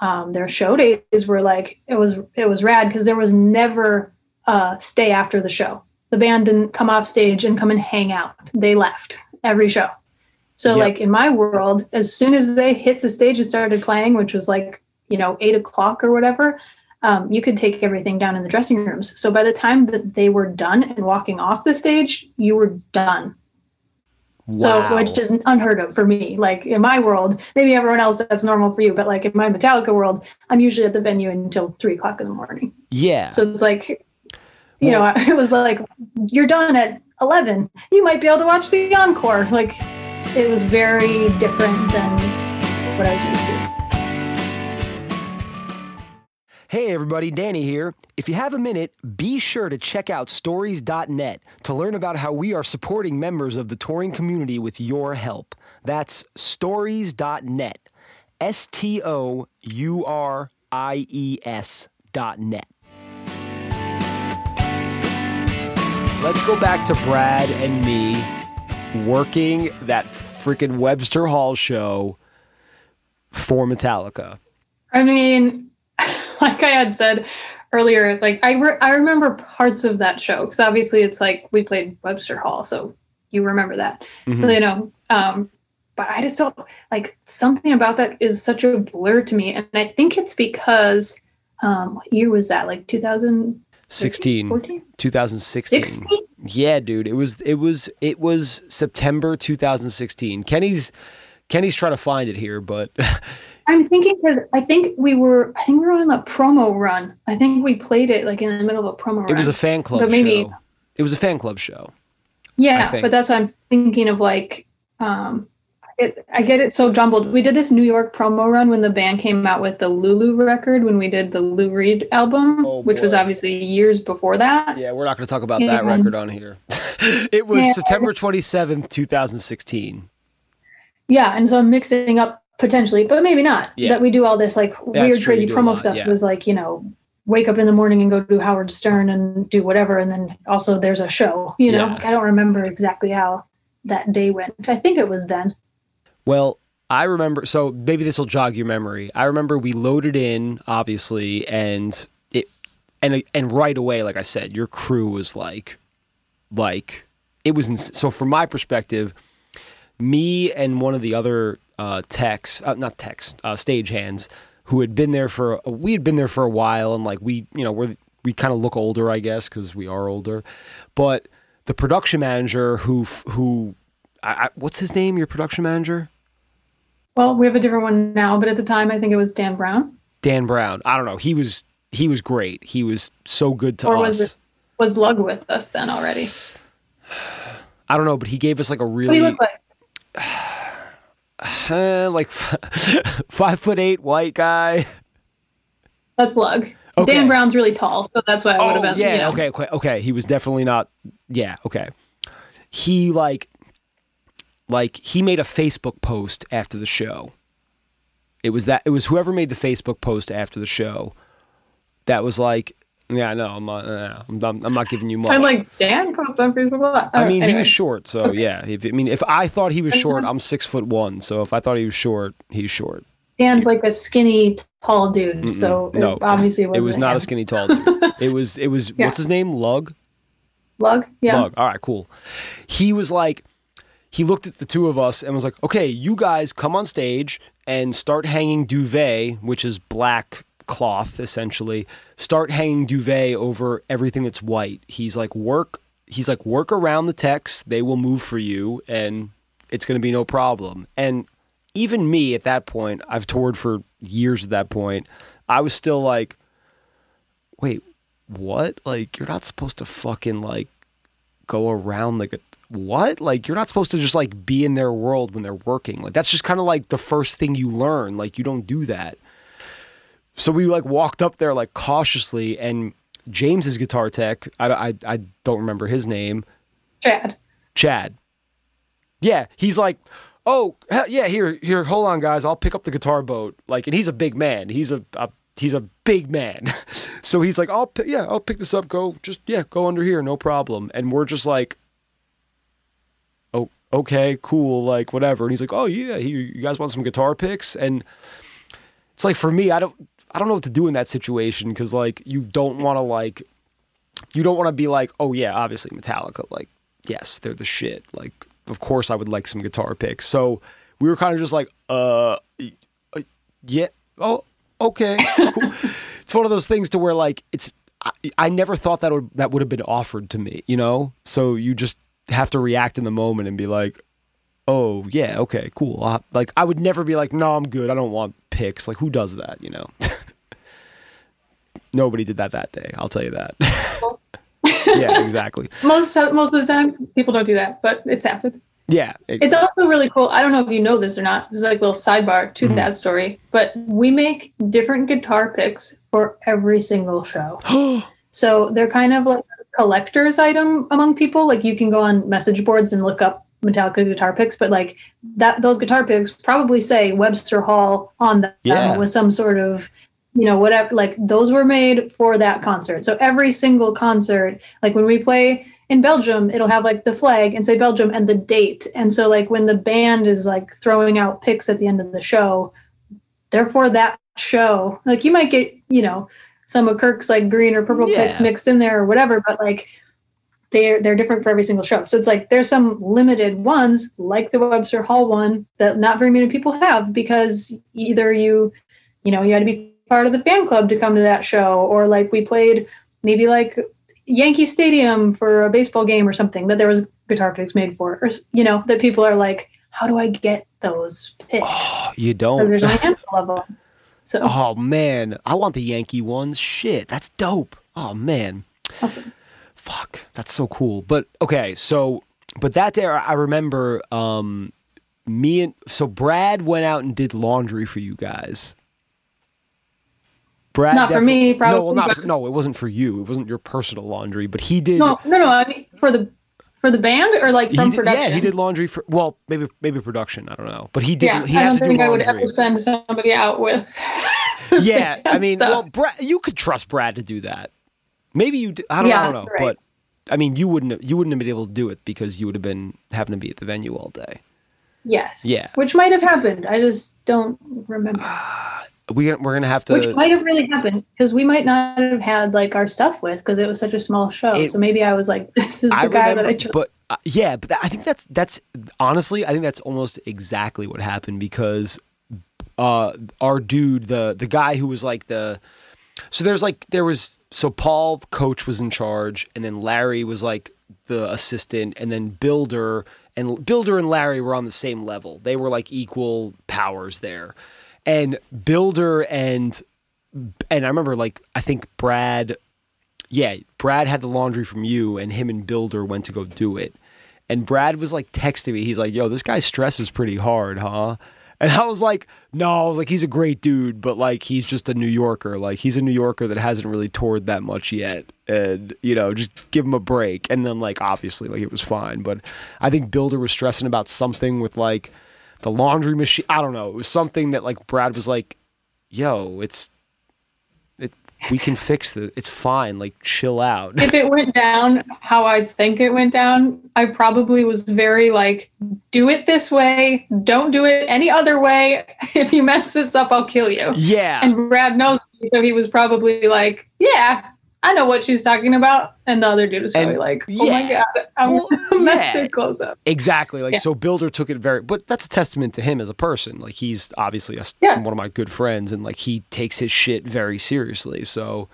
um, their show days were like it was it was rad because there was never a stay after the show the band didn't come off stage and come and hang out they left every show so
Yep.
like in my world as soon as they hit the stage and started playing which was like you know eight o'clock or whatever um, you could take everything down in the dressing rooms so by the time that they were done and walking off the stage you were done
Wow.
so, which is unheard of for me. Like in my world, maybe everyone else that's normal for you, but like in my Metallica world, I'm usually at the venue until three o'clock in the morning.
yeah.
So it's like, you know, (laughs) it was like, you're done at 11. You might be able to watch the encore. Like it was very different than what I was used to.
Hey everybody, Danny here. If you have a minute, be sure to check out stouries.net to learn about how we are supporting members of the touring community with your help. That's stouries.net. S T O U R I E S dot net. Let's go back to Brad and me working that freaking Webster Hall show for Metallica.
I mean, like I had said earlier, like I re- I remember parts of that show because obviously it's like we played Webster Hall, so you remember that,
Mhm.
you know. Um, but I just don't like something about that is such a blur to me, and I think it's because um, what year was that? Like 2014,
16. 2016.
16?
Yeah, dude. It was it was it was September 2016. Kenny's Kenny's trying to find it here, but (laughs)
I'm thinking because I think we were I think we were on a promo run. I think we played it like in the middle of a promo run.
it was a fan club
But maybe-
show. It was a fan club show.
Yeah, but that's what I'm thinking of. Like, um, it, I get it so jumbled. We did this New York promo run when the band came out with the Lulu record when we did the Lou Reed album,
Oh,
which was obviously years before that.
Yeah, we're not going to talk about
Yeah.
that record on here. (laughs) it was
Yeah.
September 27th, 2016.
Yeah, and so I'm mixing up potentially, but maybe not.
Yeah.
That we do all this like
That's
weird, crazy promo
lot,
stuff.
yeah.
So it was like you know wake up in the morning and go do Howard Stern and do whatever. And then also there's a show, you know,
Yeah.
like, I don't remember exactly how that day went. I think it was then.
Well, I remember. So maybe this will jog your memory. I remember we loaded in, obviously, and it, and and right away, like I said, your crew was like, like it was. Ins- so from my perspective, me and one of the other uh, techs, uh, not techs, uh, stage hands, who had been there for we had been there for a while, and like we, you know, we're we kind of look older, I guess, because we are older, but the production manager who who. I, I, what's his name? Your production manager?
Well, we have a different one now, but at the time I think it was Dan Brown.
Dan Brown. I don't know. He was he was great. He was so good to
Or
us.
was it was Lug with us then already?
I don't know, but he gave us like a
What do
really
you look like?
Uh, like (laughs) five foot eight white guy.
That's Lug.
Okay.
Dan Brown's really tall, so that's why I would
Oh
have been.
yeah,
you know.
okay, okay, okay. He was definitely not. Yeah, okay. He like like he made a Facebook post after the show. It was that it was whoever made the Facebook post after the show that was like, yeah, no, I'm not, uh, I'm, not I'm not giving you much.
I'm like Dan posts on Facebook.
I mean, he was short, so yeah. If, I mean, if I thought he was short, I'm six foot one. So if I thought he was short, he's short.
Dan's like a skinny, tall dude, so it
No,
obviously
It
wasn't
was not
him.
a skinny tall dude. (laughs) It was. It was.
Yeah.
What's his name? Lug.
Lug. Yeah.
Lug. All right, cool. He was like, he looked at the two of us and was like, "Okay, you guys come on stage and start hanging duvet, which is black cloth essentially. Start hanging duvet over everything that's white." He's like, "Work." He's like, "Work around the techs. They will move for you, and it's going to be no problem." And even me at that point, I've toured for years at that point. I was still like, wait, what? Like, you're not supposed to fucking like go around like a what? Like, you're not supposed to just like be in their world when they're working. Like, that's just kind of like the first thing you learn. Like, you don't do that. So we like walked up there like cautiously, and James's guitar tech, I, I, I don't remember his name,
Chad.
Chad. Yeah, he's like, oh yeah, here, here, hold on, guys, I'll pick up the guitar boat. Like, and he's a big man. He's a, a he's a big man. (laughs) so he's like, I'll, yeah, I'll pick this up. Go, just yeah, go under here, no problem. And we're just like, oh, okay, cool, like whatever. And he's like, oh yeah, you guys want some guitar picks? And it's like for me, I don't, I don't know what to do in that situation because like you don't want to like, you don't want to be like, oh yeah, obviously Metallica, like yes, they're the shit. Like, of course I would like some guitar picks. So we were kind of just like, uh, uh, yeah, oh, okay, (laughs) cool. it's one of those things to where like it's. I, I never thought that would that would have been offered to me, you know. So you just have to react in the moment and be like, "Oh yeah, okay, cool." i like I would never be like, "No, I'm good. I don't want picks." Like who does that, you know? (laughs) Nobody did that that day. I'll tell you that. (laughs) yeah, exactly. (laughs)
Most most of the time, people don't do that, but it's happened.
Yeah, it-
It's also really cool. I don't know if you know this or not. This is like a little sidebar to
Mm-hmm.
that story, but we make different guitar picks for every single show. (gasps) so they're kind of like a collector's item among people. Like you can go on message boards and look up Metallica guitar picks, but like that those guitar picks probably say Webster Hall on them
Yeah.
with some sort of you know whatever like those were made for that concert. So every single concert like when we play in belgium it'll have like the flag and say belgium and the date. And so like when the band is like throwing out picks at the end of the show therefore that show. Like you might get you know some of kirk's like green or purple picks mixed in there or whatever but like they're they're different for every single show. So it's like there's some limited ones like the webster hall one that not very many people have because either you you know you had to be part of the fan club to come to that show or like we played maybe like yankee stadium for a baseball game or something that there was guitar picks made for or you know that people are like how do i get those picks
Oh, you don't.
there's a handful of them so (laughs)
Oh man, I want the Yankee ones. Shit, that's dope. Oh man,
awesome.
fuck, that's so cool. But okay, so but that day I remember um me and so Brad went out and did laundry for you guys. Brad
Not for me,
No,
probably,
well, not for, no, it wasn't for you. It wasn't your personal laundry, but he did.
no no no i mean for the for the band or like from
did-
production
Yeah, he did laundry for well, maybe maybe production. I don't know, but he did.
yeah
he
i
had
don't
to
think
do
i would ever send somebody out with (laughs)
yeah, I mean,
stuff.
well, Brad, you could trust Brad to do that. Maybe you. d- I don't, I don't know,
right.
but I mean, you wouldn't. You wouldn't have been able to do it because you would have been having to be at the venue all day.
Yes.
Yeah.
Which might have happened. I just don't remember. (sighs)
We we're gonna have to.
Which might have really happened because we might not have had like our stuff with because it was such a small show.
It-
so maybe I was like, (laughs) this is the
I
guy
remember,
that I chose.
but uh, yeah, but I think that's that's honestly, I think that's almost exactly what happened because uh, our dude, the the guy who was like the, so there's like there was so Paul, coach, was in charge, and then Larry was like the assistant, and then Builder and Builder and Larry were on the same level. They were like equal powers there, and Builder and and I remember like I think Brad yeah, Brad had the laundry from you, and him and Builder went to go do it. And Brad was like texting me. He's like, "Yo, this guy stresses pretty hard, huh?" And I was like, "No, I was like, he's a great dude, but like, he's just a New Yorker. Like, he's a New Yorker that hasn't really toured that much yet, and you know, just give him a break." And then like, obviously, like it was fine, but I think Builder was stressing about something with like the laundry machine. I don't know. It was something that like Brad was like, "Yo, it's." We can fix it. It's fine. Like, chill out.
if it went down how I think it went down, I probably was very like, do it this way. Don't do it any other way. (laughs) If you mess this up, I'll kill you.
Yeah.
And Brad knows me, so he was probably like, yeah, I know what she's talking about. And the other dude was probably
And-
like, oh my. God, (laughs) I'm
Well, (laughs)
gonna mess their clothes up.
exactly. Like
Yeah.
so Builder took it very but that's a testament to him as a person. Like he's obviously a,
Yeah.
one of my good friends and like he takes his shit very seriously. So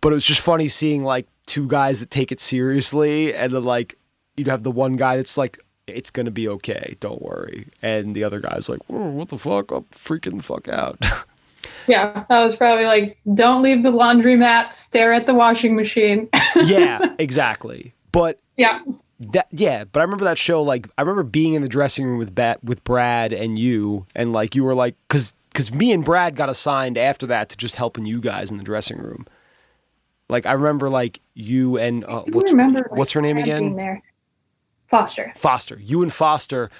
but it was just funny seeing like two guys that take it seriously and then like you'd have the one guy that's like it's gonna be okay, don't worry. And the other guy's like, what the fuck? I'm freaking the fuck out. (laughs)
Yeah, I was probably like, don't leave the laundromat, stare at the washing machine. (laughs)
yeah, exactly. But
yeah.
That yeah, but I remember that show. Like I remember being in the dressing room with Bat with Brad and you, and like you were like, because because me and Brad got assigned after that to just helping you guys in the dressing room. Like I remember like you and uh, what's
remember like,
what's her name again?
Foster.
Foster. You and Foster,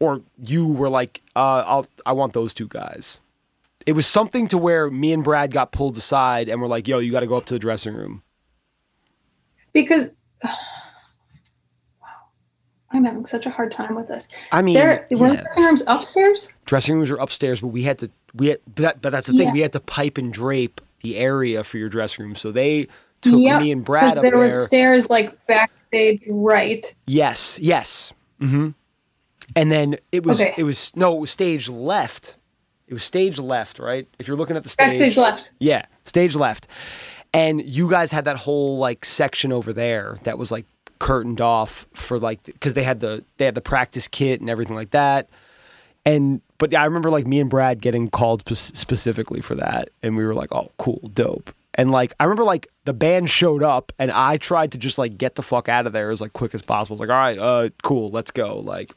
or you were like, uh, I'll I want those two guys. It was something to where me and Brad got pulled aside and we're like, yo, you got to go up to the dressing room.
Because (sighs) wow, I'm having such a hard time with this.
I mean,
There were the dressing rooms upstairs.
dressing rooms were upstairs, but we had to we had but, that, but that's the thing we had to pipe and drape the area for your dressing room. So they took
Yep,
me and Brad up
there
there.
were stairs like backstage right.
yes, yes. hmm And then it was
Okay.
it was no, it was stage left. It was stage left, right? If you're looking at the stage,
Backstage left.
Yeah, stage left. And you guys had that whole like section over there that was like curtained off for like because they had the they had the practice kit and everything like that. And but yeah, I remember like me and Brad getting called spe- specifically for that, and we were like, "Oh, cool, dope." And like I remember like the band showed up, and I tried to just like get the fuck out of there as like quick as possible. I was like, "All right, uh, cool, let's go." Like,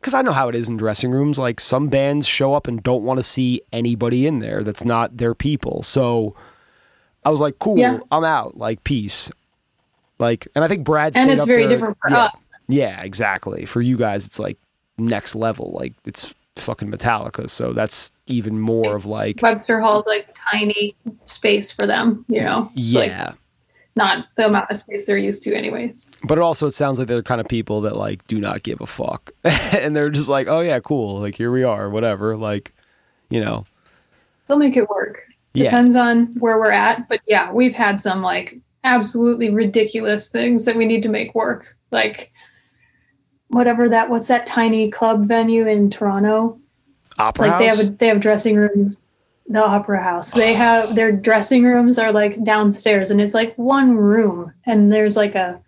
because I know how it is in dressing rooms. Like some bands show up and don't want to see anybody in there that's not their people. So I was like, "Cool,
Yeah.
I'm out." Like, peace. Like, and I think Brad
And it's very
there-
different for
yeah.
us.
Yeah, exactly. For you guys, it's like next level. Like it's fucking Metallica, so that's even more of like
Webster Hall's like tiny space for them, you know. It's like
yeah.
Not the amount of space they're used to anyways.
but it also it sounds like they're the kind of people that like do not give a fuck, (laughs) and they're just like, oh yeah, cool. Like here we are, whatever. Like, you know,
They'll make it work.
Yeah.
Depends on where we're at. But yeah, we've had some like absolutely ridiculous things that we need to make work. Like whatever that what's that tiny club venue in Toronto? It's
opera
like they have a, they have dressing rooms. The opera house. They have their dressing rooms are like downstairs and it's like one room and there's like a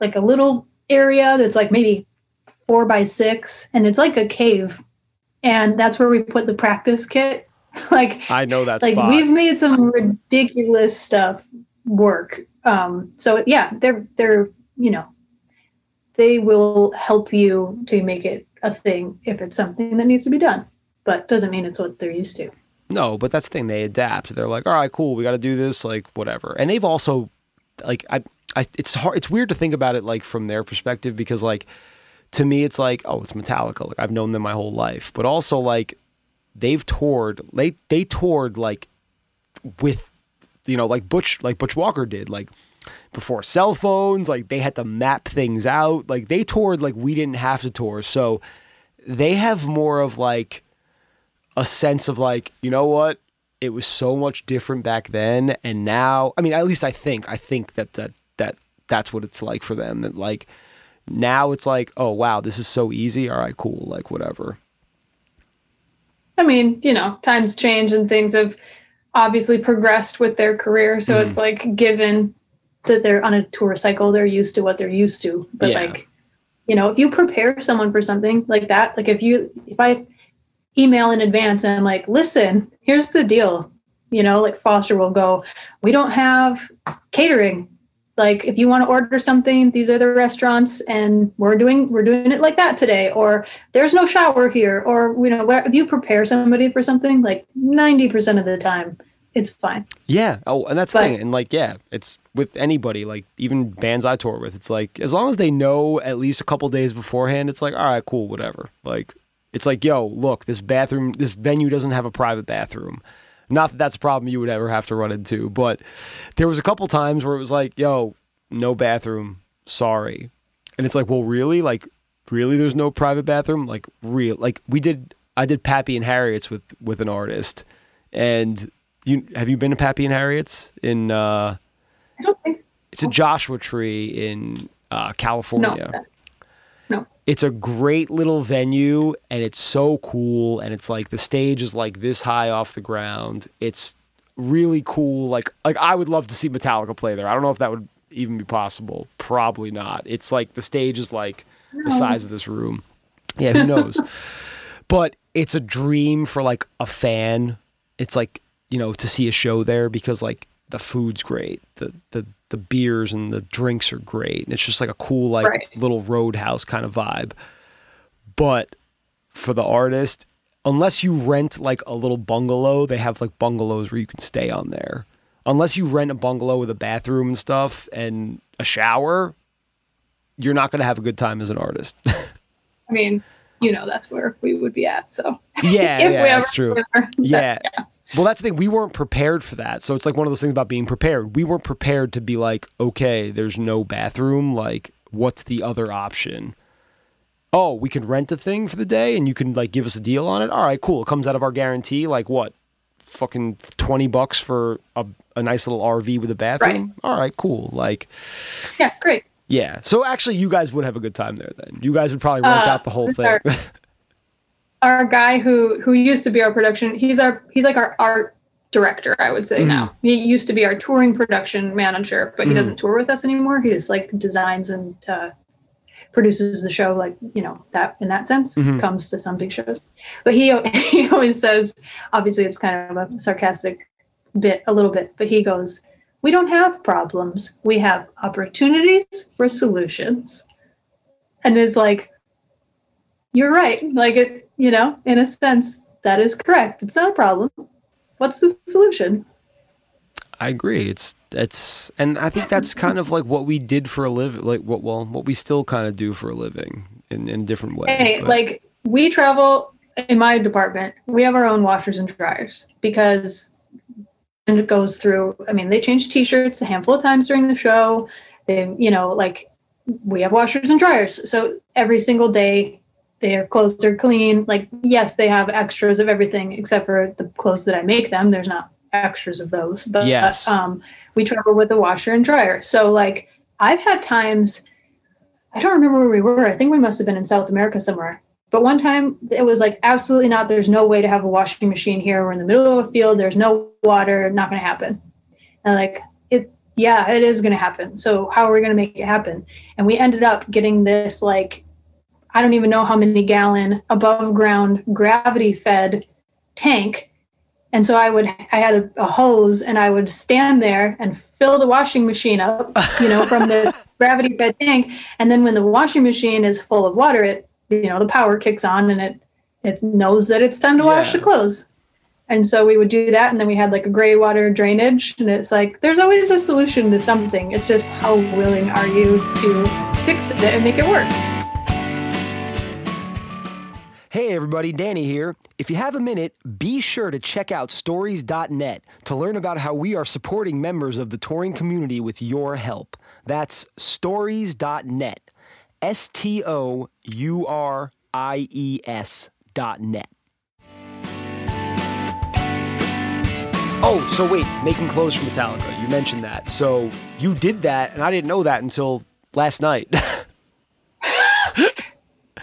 like a little area that's like maybe four by six and it's like a cave. And that's where we put the practice kit. (laughs) like
I know that
like
spot.
we've made some ridiculous stuff work um so yeah they're they're you know they will help you to make it a thing if it's something that needs to be done but doesn't mean it's what they're used to
No, but that's the thing. They adapt. They're like, all right, cool. We got to do this. Like, whatever. And they've also, like, I, I, it's hard. It's weird to think about it like from their perspective because, like, to me, it's like, oh, it's Metallica. Like, I've known them my whole life. But also, like, they've toured they they toured like with you know like Butch like Butch Walker did like before cell phones like they had to map things out like they toured like we didn't have to tour so they have more of like a sense of like you know what it was so much different back then and now I mean at least I think I think that that that that's what it's like for them that like now it's like oh wow this is so easy all right cool like whatever
I mean, you know, times change and things have obviously progressed with their career. So mm. it's like given that they're on a tour cycle, they're used to what they're used to. But yeah. like, you know, if you prepare someone for something like that, like if you if I email in advance and I'm like, listen, here's the deal. You know, like Foster will go, we don't have catering. Like if you want to order something these are the restaurants and we're doing we're doing it like that today or there's no shower here or you know if you prepare somebody for something like 90% of the time it's fine.
Yeah. Oh and that's but, the thing and like yeah it's with anybody like even bands i tour with it's like as long as they know at least a couple days beforehand it's like all right cool whatever like it's like yo look this bathroom this venue doesn't have a private bathroom not that that's a problem you would ever have to run into, but there was a couple times where it was like, yo, no bathroom, sorry. And it's like, well, really? Like, really there's no private bathroom? Like, real. Like, we did, I did Pappy and Harriet's with, with an artist. And you, have you been to Pappy and Harriet's in, uh,
I don't think so.
It's a Joshua Tree in uh, California.
No.
It's a great little venue and it's so cool. And it's like the stage is like this high off the ground. It's really cool. Like, like I would love to see Metallica play there. I don't know if that would even be possible. Probably not. It's like the stage is like the size of this room. Yeah, who knows? (laughs) but it's a dream for like a fan. It's like, you know, to see a show there because like the food's great. The the the beers and the drinks are great. And it's just like a cool, like right. little roadhouse kind of vibe. But for the artist, unless you rent like a little bungalow, they have like bungalows where you can stay on there. Unless you rent a bungalow with a bathroom and stuff and a shower, you're not going to have a good time as an artist. (laughs)
I mean, you know, that's where we would be at. So
yeah, (laughs) yeah, that's true. (laughs) yeah. yeah. Well, that's the thing. We weren't prepared for that. So it's like one of those things about being prepared. We weren't prepared to be like, okay, there's no bathroom. Like, what's the other option? Oh, we can rent a thing for the day and you can like give us a deal on it. All right, cool. It comes out of our guarantee. Like what? Fucking 20 bucks for a, a nice little RV with a bathroom. Right. All right, cool. Like,
yeah, great.
Yeah. So actually, you guys would have a good time there then. You guys would probably rent uh, out the whole thing. (laughs)
our guy who who used to be our production he's our he's like our art director i would say mm. now he used to be our touring production manager but he mm. doesn't tour with us anymore he just like designs and uh, produces the show like you know that in that sense mm-hmm. comes to some big shows but he (laughs) he always says obviously it's kind of a sarcastic bit a little bit but he goes we don't have problems we have opportunities for solutions and it's like you're right like it you know, in a sense, that is correct. It's not a problem. What's the solution?
I agree. It's it's and I think that's kind of like what we did for a living, like what well, what we still kind of do for a living in in a different way.
Hey, but. like we travel in my department. We have our own washers and dryers because and it goes through. I mean, they change t-shirts a handful of times during the show. They, you know, like we have washers and dryers, so every single day their clothes are clean. Like, yes, they have extras of everything except for the clothes that I make them. There's not extras of those, but
yes.
um, we travel with a washer and dryer. So, like, I've had times, I don't remember where we were. I think we must have been in South America somewhere. But one time it was like, absolutely not. There's no way to have a washing machine here. We're in the middle of a field. There's no water. Not going to happen. And like, it, yeah, it is going to happen. So, how are we going to make it happen? And we ended up getting this like I don't even know how many gallon above ground gravity fed tank. And so I would, I had a, a, hose and I would stand there and fill the washing machine up, you know, from the (laughs) gravity fed tank. And then when the washing machine is full of water, it, you know, the power kicks on and it, it knows that it's time to yeah. wash the clothes. And so we would do that. And then we had like a gray water drainage. And it's like, there's always a solution to something. It's just how willing are you to fix it and make it work?
Hey everybody, Danny here. If you have a minute, be sure to check out stouries.net to learn about how we are supporting members of the touring community with your help. That's stouries.net. S T O U R I E S dot net. Oh, so wait, making clothes for Metallica. You mentioned that. So you did that, and I didn't know that until last night. (laughs)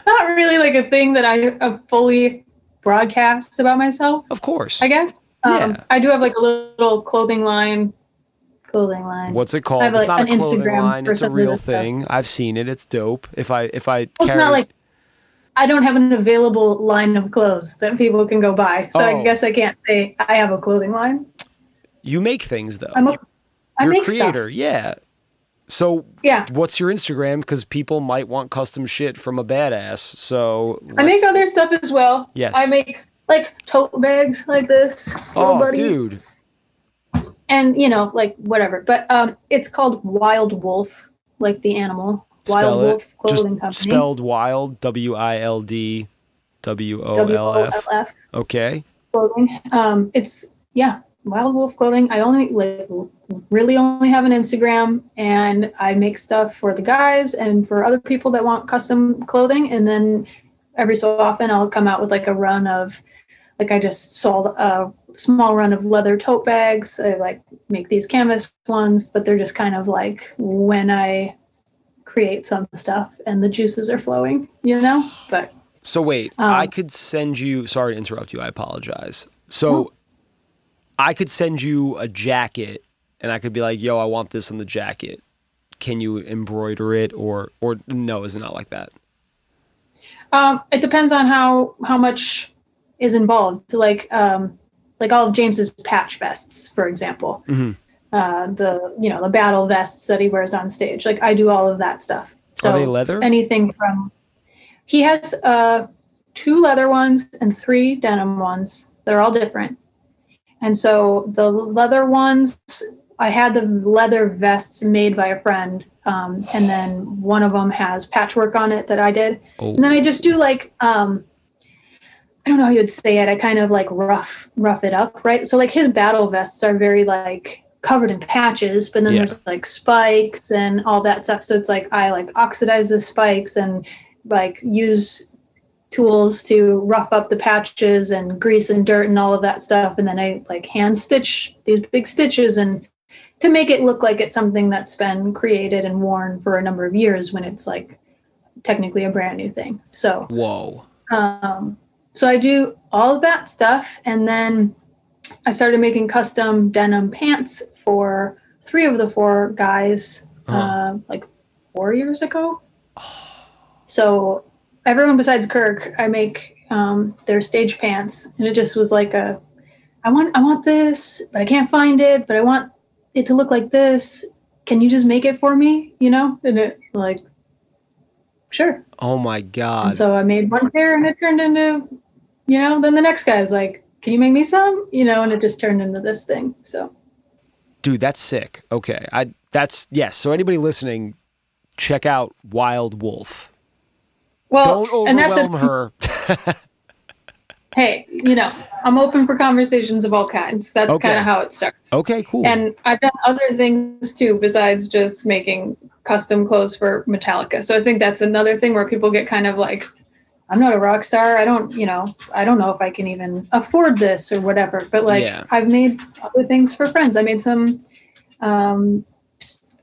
Not really like a thing that I uh, fully broadcast about myself,
of course.
I guess. Um,
Yeah.
I do have like a little clothing line. Clothing line.
What's it called?
I have,
it's
like,
not a
an
clothing
Instagram
line. It's a real
this stuff.
thing. I've seen it. It's dope. If I if I
Well,
carry,
it's not like I don't have an available line of clothes that people can go buy. So
Oh.
I guess I can't say I have a clothing line.
you make things though.
I'm a, I
You're a creator.
stuff.
Yeah. So
Yeah.
what's your Instagram? Because people might want custom shit from a badass. So
I make other stuff as well.
Yes.
I make like tote bags like this.
Oh,
buddy.
dude.
And you know, like whatever. But um it's called Wild Wolf, like the animal. Wild
Spell
Wolf. Clothing
Just
Company.
spelled wild. W I L D W O L F. Okay.
clothing. Um it's yeah, Wild Wolf clothing. I only like really only have an Instagram and I make stuff for the guys and for other people that want custom clothing and then every so often I'll come out with like a run of like I just sold a small run of leather tote bags. I like make these canvas ones, but they're just kind of like when I create some stuff and the juices are flowing, you know? But
So wait,
Um,
I could send you. Sorry to interrupt you. I apologize. So I could send you a jacket, and I could be like, "Yo, I want this on the jacket. Can you embroider it?" Or, or no, is it not like that?
Um, it depends on how how much is involved. Like um, like all of James's patch vests, for example.
Mhm.
Uh, the you know the battle vests that he wears on stage. Like I do all of that stuff. So
Are they leather?
anything from he has uh, two leather ones and three denim ones. They're all different. And so the leather ones, I had the leather vests made by a friend, um, and then one of them has patchwork on it that I did.
Oh,
And then I just do like um I don't know how you would say it. I kind of like rough rough it up, right? So like his battle vests are very like covered in patches, but then
Yeah.
there's like spikes and all that stuff. So it's like I like oxidize the spikes and like use tools to rough up the patches and grease and dirt and all of that stuff. And then I like hand stitch these big stitches and to make it look like it's something that's been created and worn for a number of years when it's like technically a brand new thing. So,
whoa.
um, so I do all of that stuff, and then I started making custom denim pants for three of the four guys,
Huh.
uh, like four years ago. So everyone besides Kirk, I make um, their stage pants, and it just was like a, I want, I want this, but I can't find it, but I want it to look like this. Can you just make it for me? You know, and it like, sure.
Oh my god.
And so I made one pair and it turned into, you know, then the next guy's like, can you make me some? You know, and it just turned into this thing. So
Dude, that's sick. Okay. I that's yes. So anybody listening, check out Wild Wolf.
well,
Don't
and that's a,
her. (laughs) (laughs)
hey, you know, I'm open for conversations of all kinds. That's
Okay.
kind of how it starts.
okay, cool.
And I've done other things too besides just making custom clothes for Metallica. So I think that's another thing where people get kind of like, I'm not a rock star. I don't, you know, I don't know if I can even afford this or whatever. But like,
Yeah.
I've made other things for friends. I made some um,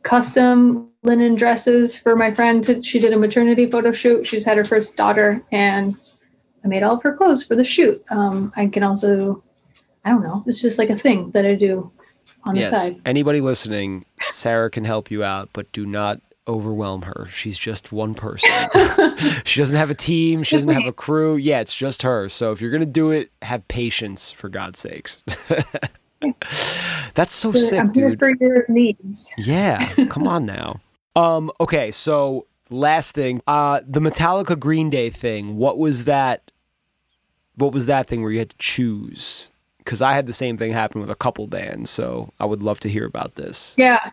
custom linen dresses for my friend. To, she did a maternity photo shoot. She's had her first daughter, and I made all of her clothes for the shoot. Um, I can also, I don't know, it's just like a thing that I do on the
yes.
side.
Anybody listening, Sarah can help you out, but do not overwhelm her. She's just one person. (laughs) she doesn't have a team. She doesn't have a crew. Yeah, it's just her. So if you're gonna do it, have patience for God's sakes. (laughs) That's so sick,
I'm here
dude.
for your needs.
Yeah, come on now. (laughs) Um, okay, so last thing, uh, the Metallica Green Day thing. What was that? What was that thing where you had to choose? Because I had the same thing happen with a couple bands, so I would love to hear about this.
Yeah.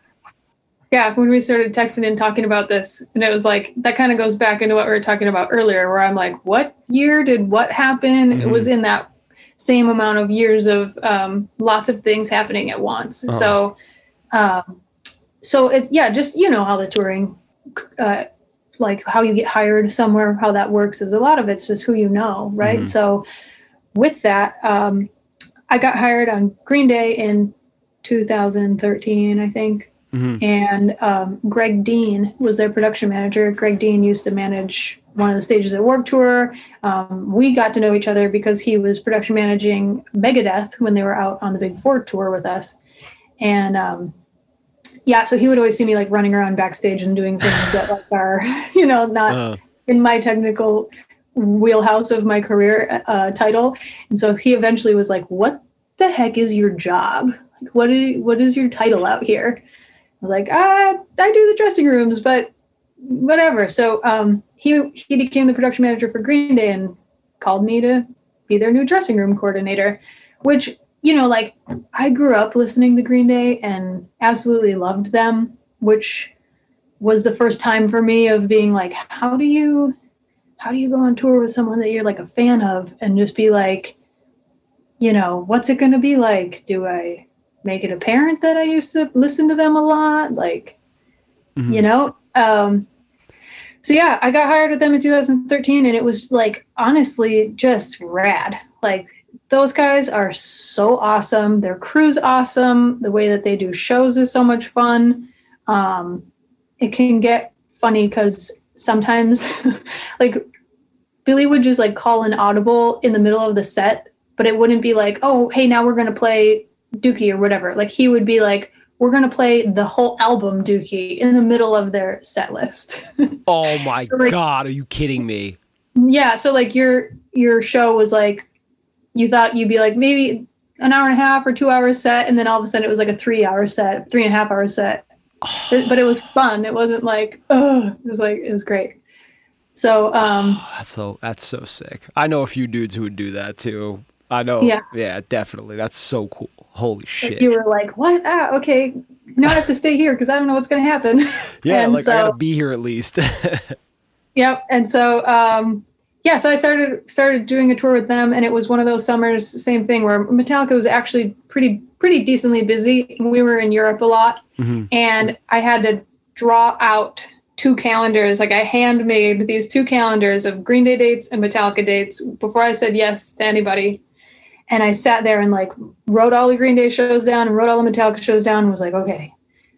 yeah, when we started texting and talking about this, and it was like that kind of goes back into what we were talking about earlier, where I'm like, what year did what happen?
Mhm.
It was in that same amount of years of um, lots of things happening at once.
Uh-huh.
So, um, so it's yeah, just you know how the touring, uh, like how you get hired somewhere, how that works is a lot of it's just who you know, right?
Mhm.
So, with that, um, I got hired on Green Day in 2013, I think
Mhm.
and um, Greg Dean was their production manager. Greg Dean used to manage one of the stages at Warped Tour. Um, we got to know each other because he was production managing Megadeth when they were out on the Big Four tour with us, and um, yeah, so he would always see me like running around backstage and doing things that like are (laughs) you know not
Uh,
in my technical wheelhouse of my career uh, title. And so he eventually was like, "What the heck is your job? Like, what is what is your title out here?" I was like, "Ah, I do the dressing rooms, but whatever." So um, he he became the production manager for Green Day and called me to be their new dressing room coordinator, which you know, like I grew up listening to Green Day and absolutely loved them, which was the first time for me of being like, how do you how do you go on tour with someone that you're like a fan of and just be like, you know, what's it going to be like? Do I make it apparent that I used to listen to them a lot? Like,
Mhm.
you know? Um, so yeah, I got hired with them in 2013 and it was like honestly just rad. Like those guys are so awesome. Their crew's awesome. The way that they do shows is so much fun. Um, it can get funny because sometimes (laughs) like Billy would just like call an audible in the middle of the set, but it wouldn't be like, oh, hey, now we're gonna play Dookie or whatever. Like he would be like, we're gonna play the whole album Dookie in the middle of their set list. (laughs)
oh my
So, like-
god, are you kidding me?
yeah, so like your your show was like you thought you'd be like maybe an hour and a half or two hour set, and then all of a sudden it was like a three hour set, three and a half hour set. But, but it was fun. It wasn't like, oh, it was like it was great. So um
Oh, (sighs) that's so that's so sick. I know a few dudes who would do that too. I know.
Yeah.
Yeah, definitely. That's so cool. Holy shit.
like you were like, what? Ah, okay. Now I have to stay here because I don't know what's gonna happen. (laughs)
yeah,
and
like I
so-
gotta be here at least. (laughs)
Yep. And so um yeah, so I started started doing a tour with them and it was one of those summers, same thing where Metallica was actually pretty pretty decently busy. We were in Europe a lot
Mhm.
and I had to draw out two calendars. Like I handmade these two calendars of Green Day dates and Metallica dates before I said yes to anybody. And I sat there and like wrote all the Green Day shows down and wrote all the Metallica shows down and was like, okay,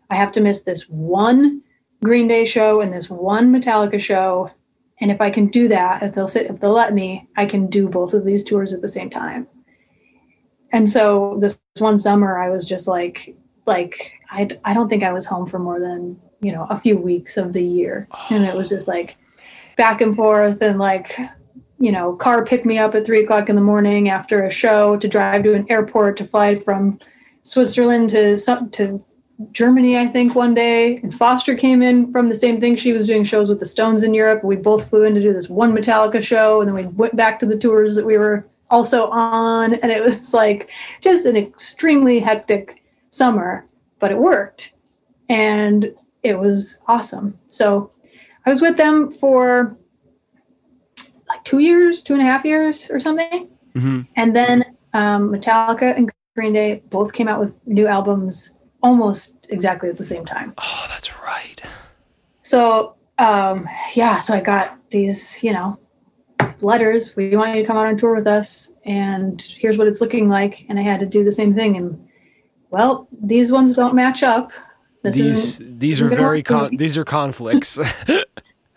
I have to miss this one Green Day show and this one Metallica show. And if I can do that, if they'll sit, if they'll let me, I can do both of these tours at the same time. And so this one summer, I was just like, like I, I don't think I was home for more than you know a few weeks of the year, and it was just like back and forth and like you know car pick me up at three o'clock in the morning after a show to drive to an airport to fly from Switzerland to some to Germany, I think, one day. And Foster came in from the same thing. She was doing shows with the Stones in Europe. We both flew in to do this one Metallica show, and then we went back to the tours that we were also on. And it was like just an extremely hectic summer, but it worked. And it was awesome. So I was with them for like two years, two and a half years or something.
Mhm.
And then um, Metallica and Green Day both came out with new albums almost exactly at the same time.
Oh, that's right.
So um, yeah, so I got these, you know, letters. We want you to come out on tour with us, and here's what it's looking like. And I had to do the same thing. And well, these ones don't match up. This
these these are very con- these are conflicts. (laughs) (laughs)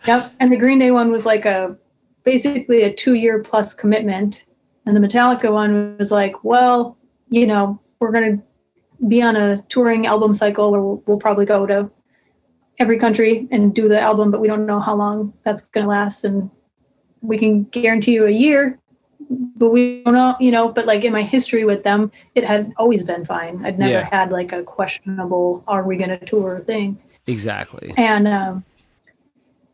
Yep. And the Green Day one was like a basically a two year plus commitment. And the Metallica one was like, well, you know, we're going to be on a touring album cycle where we'll, we'll probably go to every country and do the album, but we don't know how long that's going to last. And we can guarantee you a year, but we don't know, you know, but like in my history with them, it had always been fine. I'd never
Yeah.
had like a questionable, are we going to tour thing.
exactly.
And um,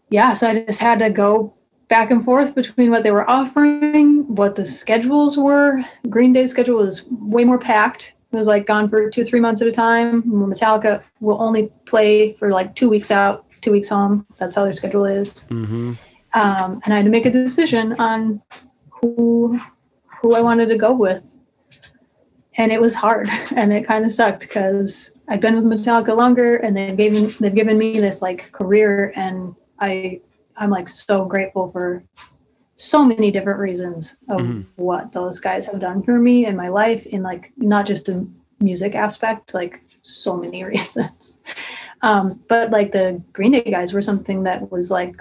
yeah, so I just had to go back and forth between what they were offering, what the schedules were. Green Day's schedule was way more packed. Was like gone for two, three months at a time. Metallica will only play for like two weeks out, two weeks home. That's how their schedule is.
Mm-hmm.
Um, and I had to make a decision on who who I wanted to go with. And it was hard, (laughs) and it kind of sucked because I'd been with Metallica longer, and they've given they've given me this like career, and I I'm like so grateful for so many different reasons of
Mhm.
what those guys have done for me in my life in like not just the music aspect like so many (laughs) reasons. Um but like the green day guys were something that was like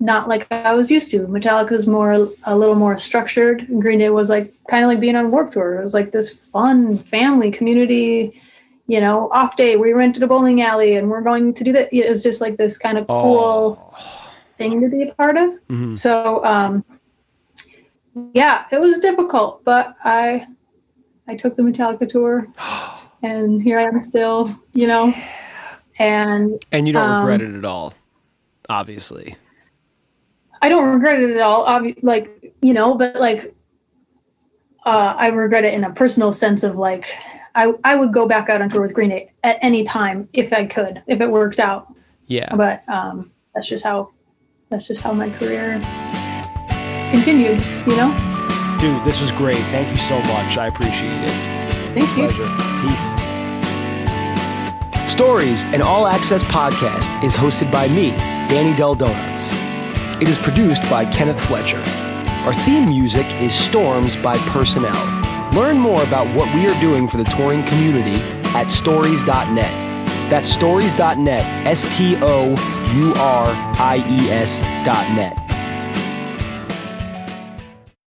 not like i was used to. Metallica's more a little more structured. Green day was like kind of like being on warped tour. It was like this fun family community you know off day. We rented a bowling alley and we're going to do that. It was just like this kind of cool
Oh.
Thing to be a part of
Mhm.
so um, yeah, it was difficult, but I I took the Metallica tour, (gasps) and here I am still, you know. And
And you don't
Um,
regret it at all, obviously.
I don't regret it at all. Obvi- like you know, but like uh, I regret it in a personal sense of like I I would go back out on tour with Green Day at any time if I could, if it worked out.
Yeah.
But um, that's just how that's just how my career continued. You know.
Dude, this was great. Thank you so much. I appreciate it.
Thank you.
Pleasure. Peace. Stouries, an all access podcast, is hosted by me, Danny Del Donuts. It is produced by Kenneth Fletcher. Our theme music is Storms by Personnel. Learn more about what we are doing for the touring community at stouries.net. That's stouries.net, S T O U R I E S dot net.